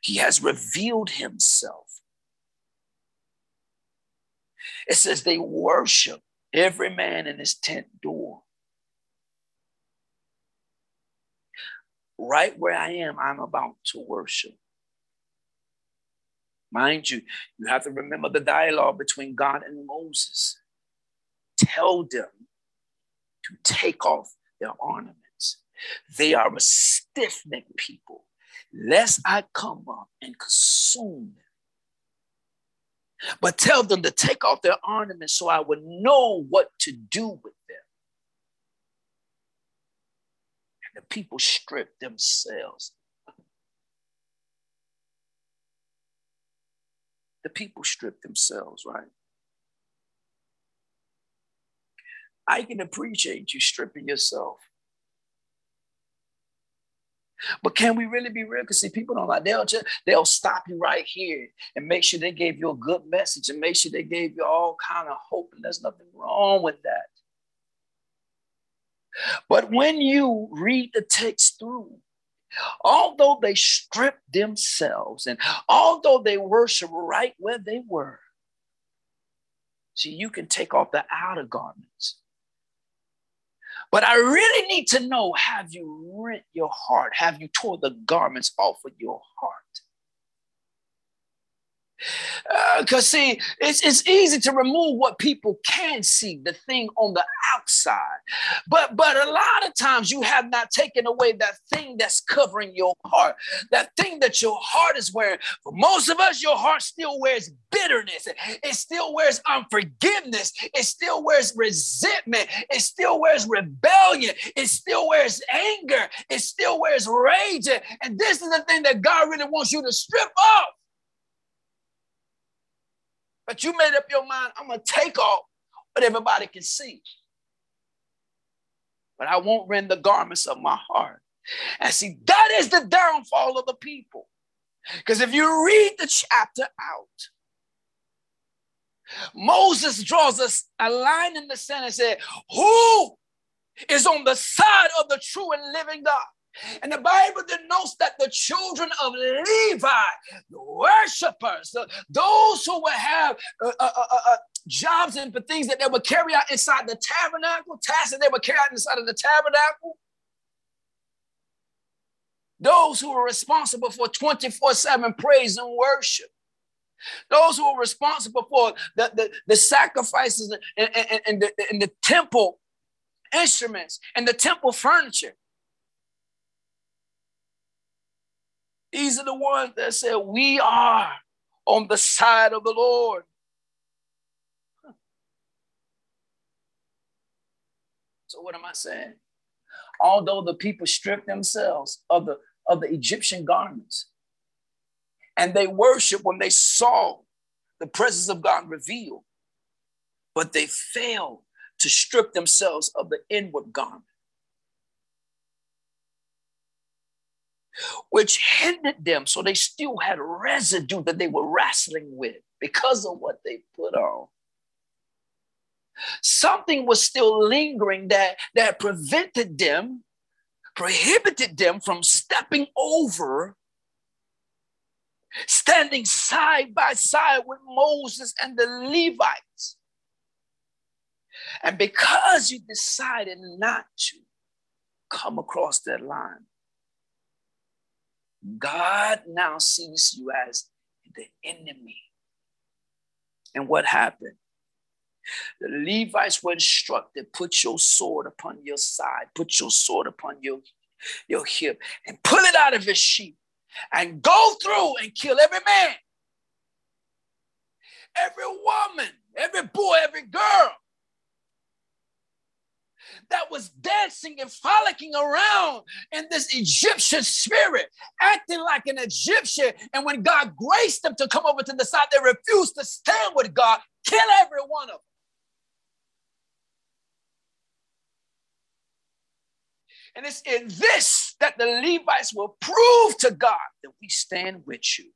Speaker 2: He has revealed himself. It says they worship every man in his tent door. Right where I am, I'm about to worship. Mind you, you have to remember the dialogue between God and Moses. Tell them to take off their ornaments. They are a stiff necked people, lest I come up and consume them. But tell them to take off their ornaments so I would know what to do with them. And the people stripped themselves the people strip themselves, right? I can appreciate you stripping yourself. But can we really be real? Because see, people don't like they'll just they'll stop you right here and make sure they gave you a good message and make sure they gave you all kind of hope, and there's nothing wrong with that. But when you read the text through, although they stripped themselves and although they worship right where they were, see, you can take off the outer garments. But I really need to know have you rent your heart? Have you tore the garments off of your heart? Because, uh, see, it's, it's easy to remove what people can see, the thing on the outside. But, but a lot of times you have not taken away that thing that's covering your heart, that thing that your heart is wearing. For most of us, your heart still wears bitterness, it still wears unforgiveness, it still wears resentment, it still wears rebellion, it still wears anger, it still wears rage. And this is the thing that God really wants you to strip off. But you made up your mind, I'm going to take off what everybody can see. But I won't rend the garments of my heart. And see, that is the downfall of the people. Because if you read the chapter out, Moses draws us a line in the sand and said, Who is on the side of the true and living God? And the Bible denotes that the children of Levi, the worshipers, those who would have uh, uh, uh, uh, jobs and things that they would carry out inside the tabernacle, tasks that they would carry out inside of the tabernacle, those who were responsible for 24 7 praise and worship. Those who were responsible for the, the, the sacrifices and, and, and, the, and the temple instruments and the temple furniture. These are the ones that said, We are on the side of the Lord. So, what am I saying? Although the people stripped themselves of the, of the Egyptian garments and they worshiped when they saw the presence of God revealed, but they failed to strip themselves of the inward garment. Which hindered them. So they still had residue that they were wrestling with because of what they put on. Something was still lingering that, that prevented them, prohibited them from stepping over, standing side by side with Moses and the Levites. And because you decided not to come across that line, God now sees you as the enemy. And what happened? The Levites were instructed put your sword upon your side, put your sword upon your, your hip, and pull it out of his sheath, and go through and kill every man, every woman, every boy, every girl that was dancing and frolicking around in this Egyptian spirit, acting like an Egyptian. And when God graced them to come over to the side, they refused to stand with God, kill every one of them. And it's in this that the Levites will prove to God that we stand with you.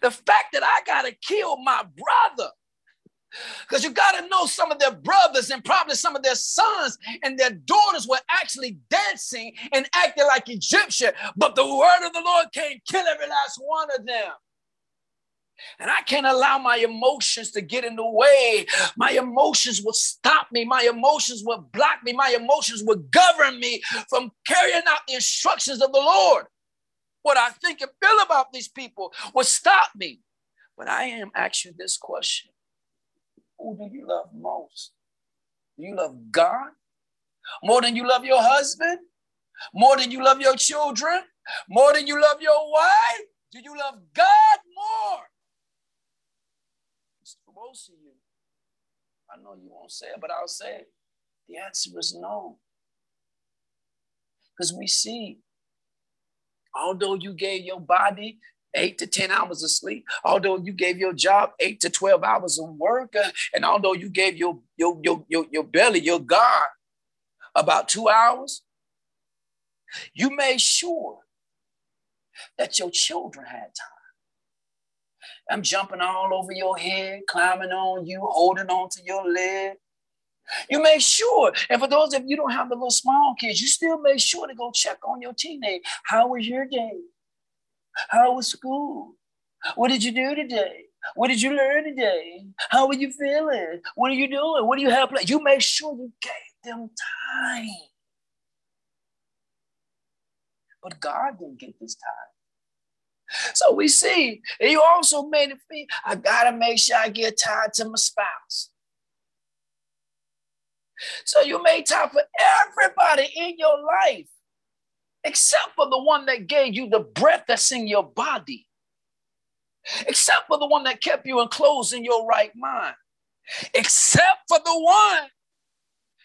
Speaker 2: The fact that I got to kill my brother because you got to know some of their brothers and probably some of their sons and their daughters were actually dancing and acting like Egyptian, but the word of the Lord can't kill every last one of them. And I can't allow my emotions to get in the way. My emotions will stop me. My emotions will block me. My emotions will govern me from carrying out the instructions of the Lord. What I think and feel about these people will stop me. But I am asking this question who do you love most? Do you love God more than you love your husband? More than you love your children? More than you love your wife? Do you love God more? Most of you, I know you won't say it, but I'll say it. The answer is no. Because we see, although you gave your body eight to 10 hours of sleep, although you gave your job eight to 12 hours of work, uh, and although you gave your, your, your, your, your belly, your God, about two hours, you made sure that your children had time. I'm jumping all over your head, climbing on you, holding on to your leg. You make sure, and for those of you don't have the little small kids, you still make sure to go check on your teenage. How was your day? How was school? What did you do today? What did you learn today? How are you feeling? What are you doing? What do you have? You make sure you gave them time. But God didn't get this time. So we see, and you also made it feel, I gotta make sure I get time to my spouse. So you made time for everybody in your life except for the one that gave you the breath that's in your body, except for the one that kept you enclosed in your right mind, except for the one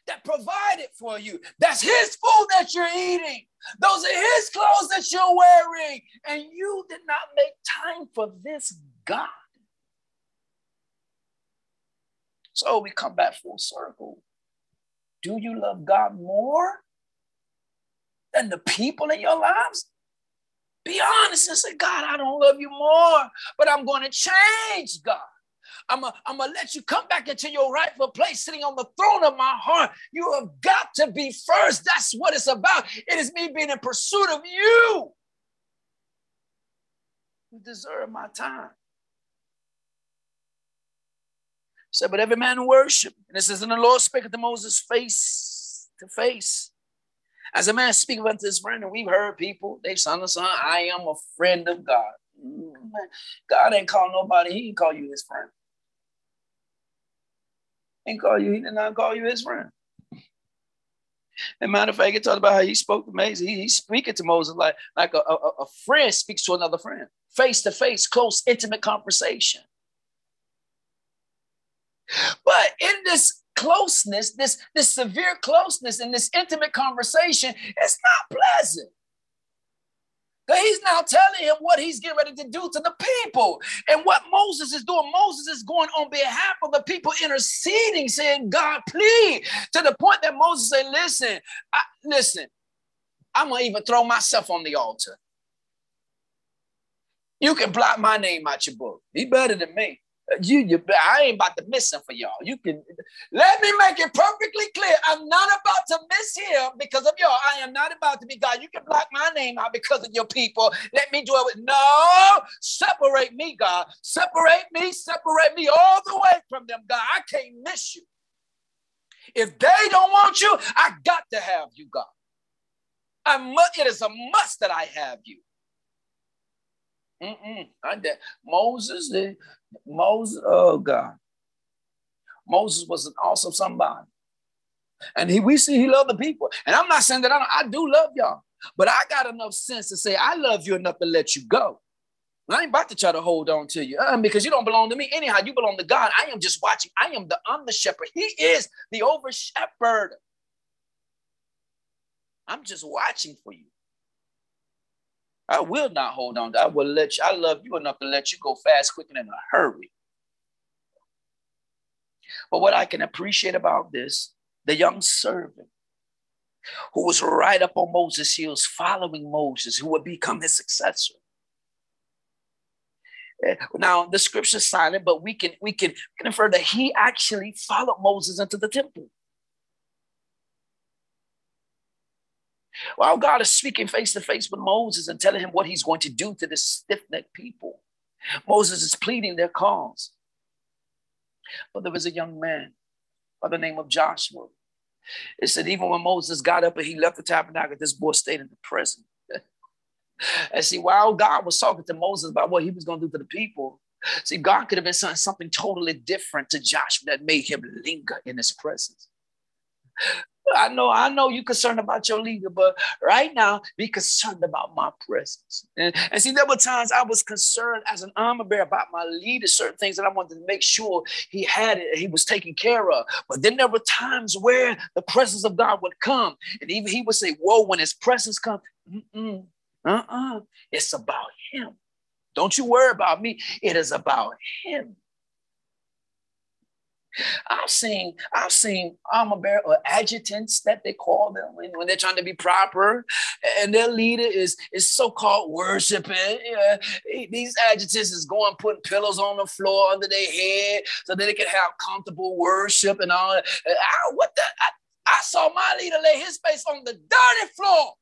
Speaker 2: that provided for you. That's his food that you're eating. Those are his clothes that you're wearing. And you did not make time for this God. So we come back full circle. Do you love God more than the people in your lives? Be honest and say, God, I don't love you more, but I'm going to change, God. I'm going to let you come back into your rightful place, sitting on the throne of my heart. You have got to be first. That's what it's about. It is me being in pursuit of you. You deserve my time. So, but every man worship. And it says, And the Lord spake to Moses face to face. As a man speaketh unto his friend, and we've heard people, they son of son, I am a friend of God. Mm, God ain't call nobody, he didn't call you his friend. He didn't call you, he did not call you his friend. And matter of fact, he talked about how he spoke to Moses. He, he's speaking to Moses like, like a, a, a friend speaks to another friend, face to face, close, intimate conversation. But in this closeness, this, this severe closeness, and this intimate conversation, it's not pleasant. Because he's now telling him what he's getting ready to do to the people. And what Moses is doing, Moses is going on behalf of the people, interceding, saying, God, please, to the point that Moses said, Listen, I, listen, I'm going to even throw myself on the altar. You can blot my name out your book. He better than me. You, you, I ain't about to miss him for y'all. You can let me make it perfectly clear. I'm not about to miss him because of y'all. I am not about to be God. You can block my name out because of your people. Let me do it. No, separate me, God. Separate me, separate me all the way from them, God. I can't miss you. If they don't want you, I got to have you, God. I must, it is a must that I have you. Mm-mm, I did. Moses, Moses, oh God. Moses was an awesome somebody. And he, we see he loved the people. And I'm not saying that I, don't, I do love y'all, but I got enough sense to say I love you enough to let you go. I ain't about to try to hold on to you uh, because you don't belong to me. Anyhow, you belong to God. I am just watching. I am the under shepherd. He is the over shepherd. I'm just watching for you. I will not hold on. I will let you, I love you enough to let you go fast, quick, and in a hurry. But what I can appreciate about this, the young servant who was right up on Moses' heels, following Moses, who would become his successor. Eh, now the scripture's silent, but we can we can infer that he actually followed Moses into the temple. While God is speaking face to face with Moses and telling him what he's going to do to this stiff necked people, Moses is pleading their cause. But there was a young man by the name of Joshua. It said, even when Moses got up and he left the tabernacle, this boy stayed in the prison. and see, while God was talking to Moses about what he was going to do to the people, see, God could have been saying something totally different to Joshua that made him linger in his presence. I know, I know you're concerned about your leader, but right now, be concerned about my presence. And, and see, there were times I was concerned as an armor bearer about my leader, certain things that I wanted to make sure he had it, he was taken care of. But then there were times where the presence of God would come, and even he would say, Whoa, when his presence comes, uh-uh, it's about him. Don't you worry about me. It is about him. I've seen, I've seen um, armor bearer or uh, adjutants that they call them when, when they're trying to be proper, and their leader is is so-called worshiping. Yeah, these adjutants is going putting pillows on the floor under their head so that they can have comfortable worship and all. I, what the? I, I saw my leader lay his face on the dirty floor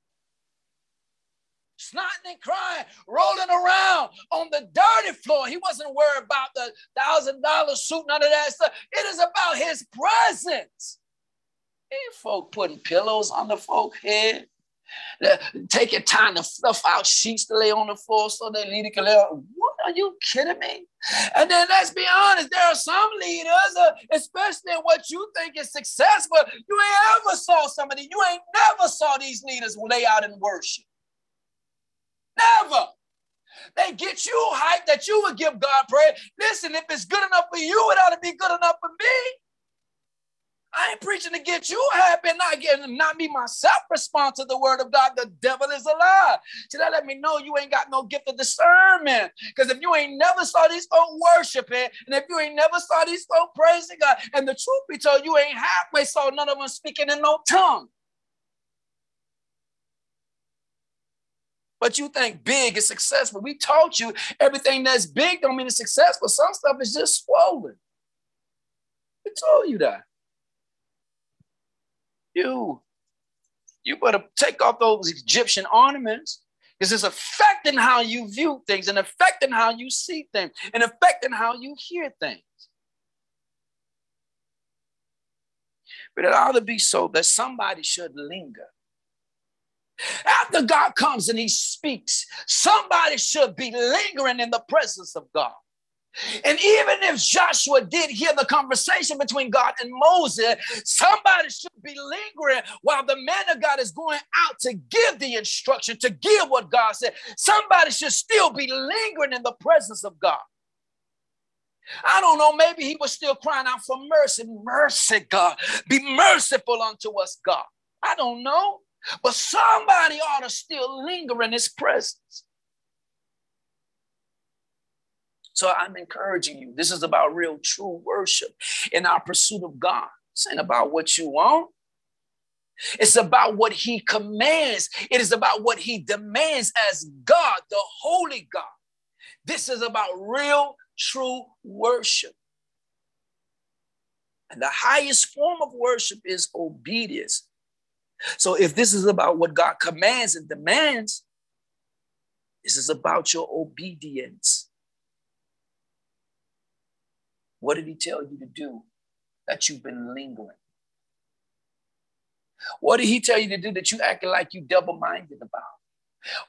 Speaker 2: snotting and crying, rolling around on the dirty floor. He wasn't worried about the thousand dollar suit, none of that stuff. It is about his presence. Ain't folk putting pillows on the folk head. Taking time to fluff out sheets to lay on the floor so they leader can lay. What are you kidding me? And then let's be honest, there are some leaders, uh, especially in what you think is successful, you ain't ever saw somebody, you ain't never saw these leaders lay out in worship. Never. They get you hyped that you would give God praise. Listen, if it's good enough for you, it ought to be good enough for me. I ain't preaching to get you happy, not getting not me myself respond to the word of God. The devil is a lie. See, that let me know you ain't got no gift of discernment. Because if you ain't never saw these folk worshiping, and if you ain't never saw these folk praising God, and the truth be told, you ain't halfway saw none of them speaking in no tongue. But you think big is successful. We taught you everything that's big don't mean it's successful. Some stuff is just swollen. We told you that. You, you better take off those Egyptian ornaments because it's affecting how you view things and affecting how you see things and affecting how you hear things. But it ought to be so that somebody should linger. After God comes and he speaks, somebody should be lingering in the presence of God. And even if Joshua did hear the conversation between God and Moses, somebody should be lingering while the man of God is going out to give the instruction, to give what God said. Somebody should still be lingering in the presence of God. I don't know, maybe he was still crying out for mercy. Mercy, God. Be merciful unto us, God. I don't know, but somebody ought to still linger in his presence. So I'm encouraging you. This is about real, true worship in our pursuit of God. This ain't about what you want. It's about what he commands. It is about what he demands as God, the holy God. This is about real, true worship. And the highest form of worship is obedience. So if this is about what God commands and demands, this is about your obedience. What did he tell you to do that you've been lingering? What did he tell you to do that you acting like you double-minded about?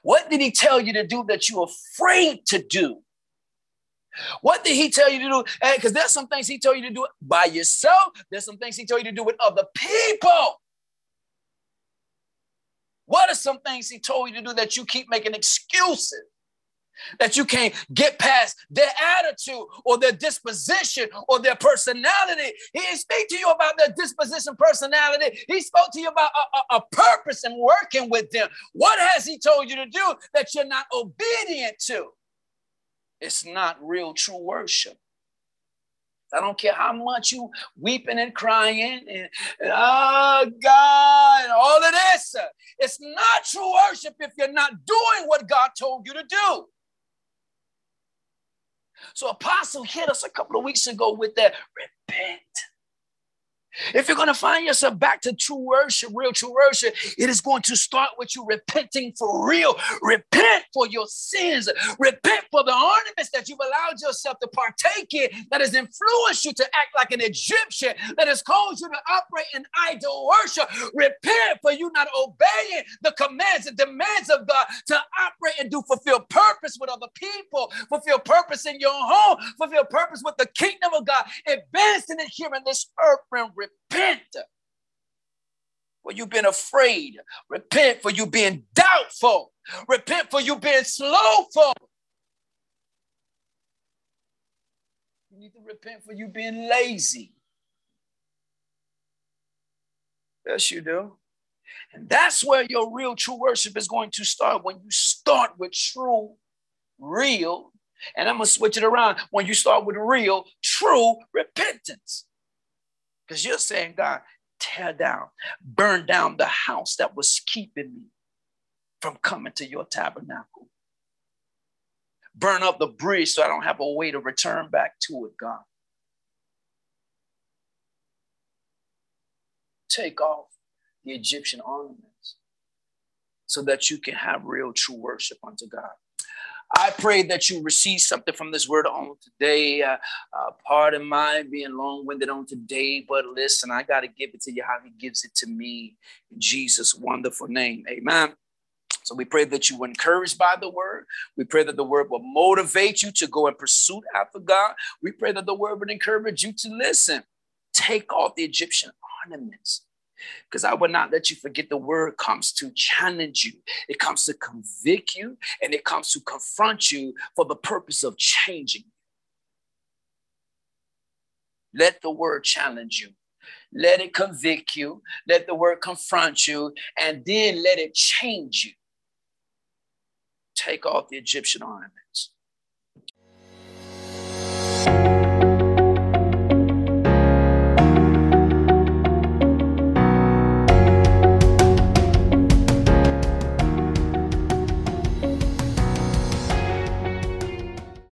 Speaker 2: What did he tell you to do that you're afraid to do? What did he tell you to do? Because there's some things he told you to do by yourself. There's some things he told you to do with other people. What are some things he told you to do that you keep making excuses? that you can't get past their attitude or their disposition or their personality. He didn't speak to you about their disposition, personality. He spoke to you about a, a, a purpose and working with them. What has he told you to do that you're not obedient to? It's not real true worship. I don't care how much you weeping and crying and, and oh God, and all of this. It's not true worship if you're not doing what God told you to do. So Apostle hit us a couple of weeks ago with that repent. If you're going to find yourself back to true worship, real true worship, it is going to start with you repenting for real. Repent for your sins. Repent for the ornaments that you've allowed yourself to partake in that has influenced you to act like an Egyptian, that has caused you to operate in idol worship. Repent for you not obeying the commands and demands of God to operate and do fulfill purpose with other people, fulfill purpose in your home, fulfill purpose with the kingdom of God, advancing it here in this earth realm repent for you being afraid. Repent for you being doubtful. Repent for you being slowful. You need to repent for you being lazy. Yes, you do. And that's where your real true worship is going to start when you start with true, real, and I'm going to switch it around when you start with real, true repentance. Because you're saying, God, tear down, burn down the house that was keeping me from coming to your tabernacle. Burn up the bridge so I don't have a way to return back to it, God. Take off the Egyptian ornaments so that you can have real true worship unto God. I pray that you receive something from this word on today. Uh, uh, pardon my being long winded on today, but listen, I got to give it to you how He gives it to me in Jesus' wonderful name. Amen. So we pray that you were encouraged by the word. We pray that the word will motivate you to go in pursuit after God. We pray that the word would encourage you to listen. Take off the Egyptian ornaments because I will not let you forget the word comes to challenge you, it comes to convict you, and it comes to confront you for the purpose of changing you. Let the word challenge you. Let it convict you. Let the word confront you. And then let it change you. Take off the Egyptian ornaments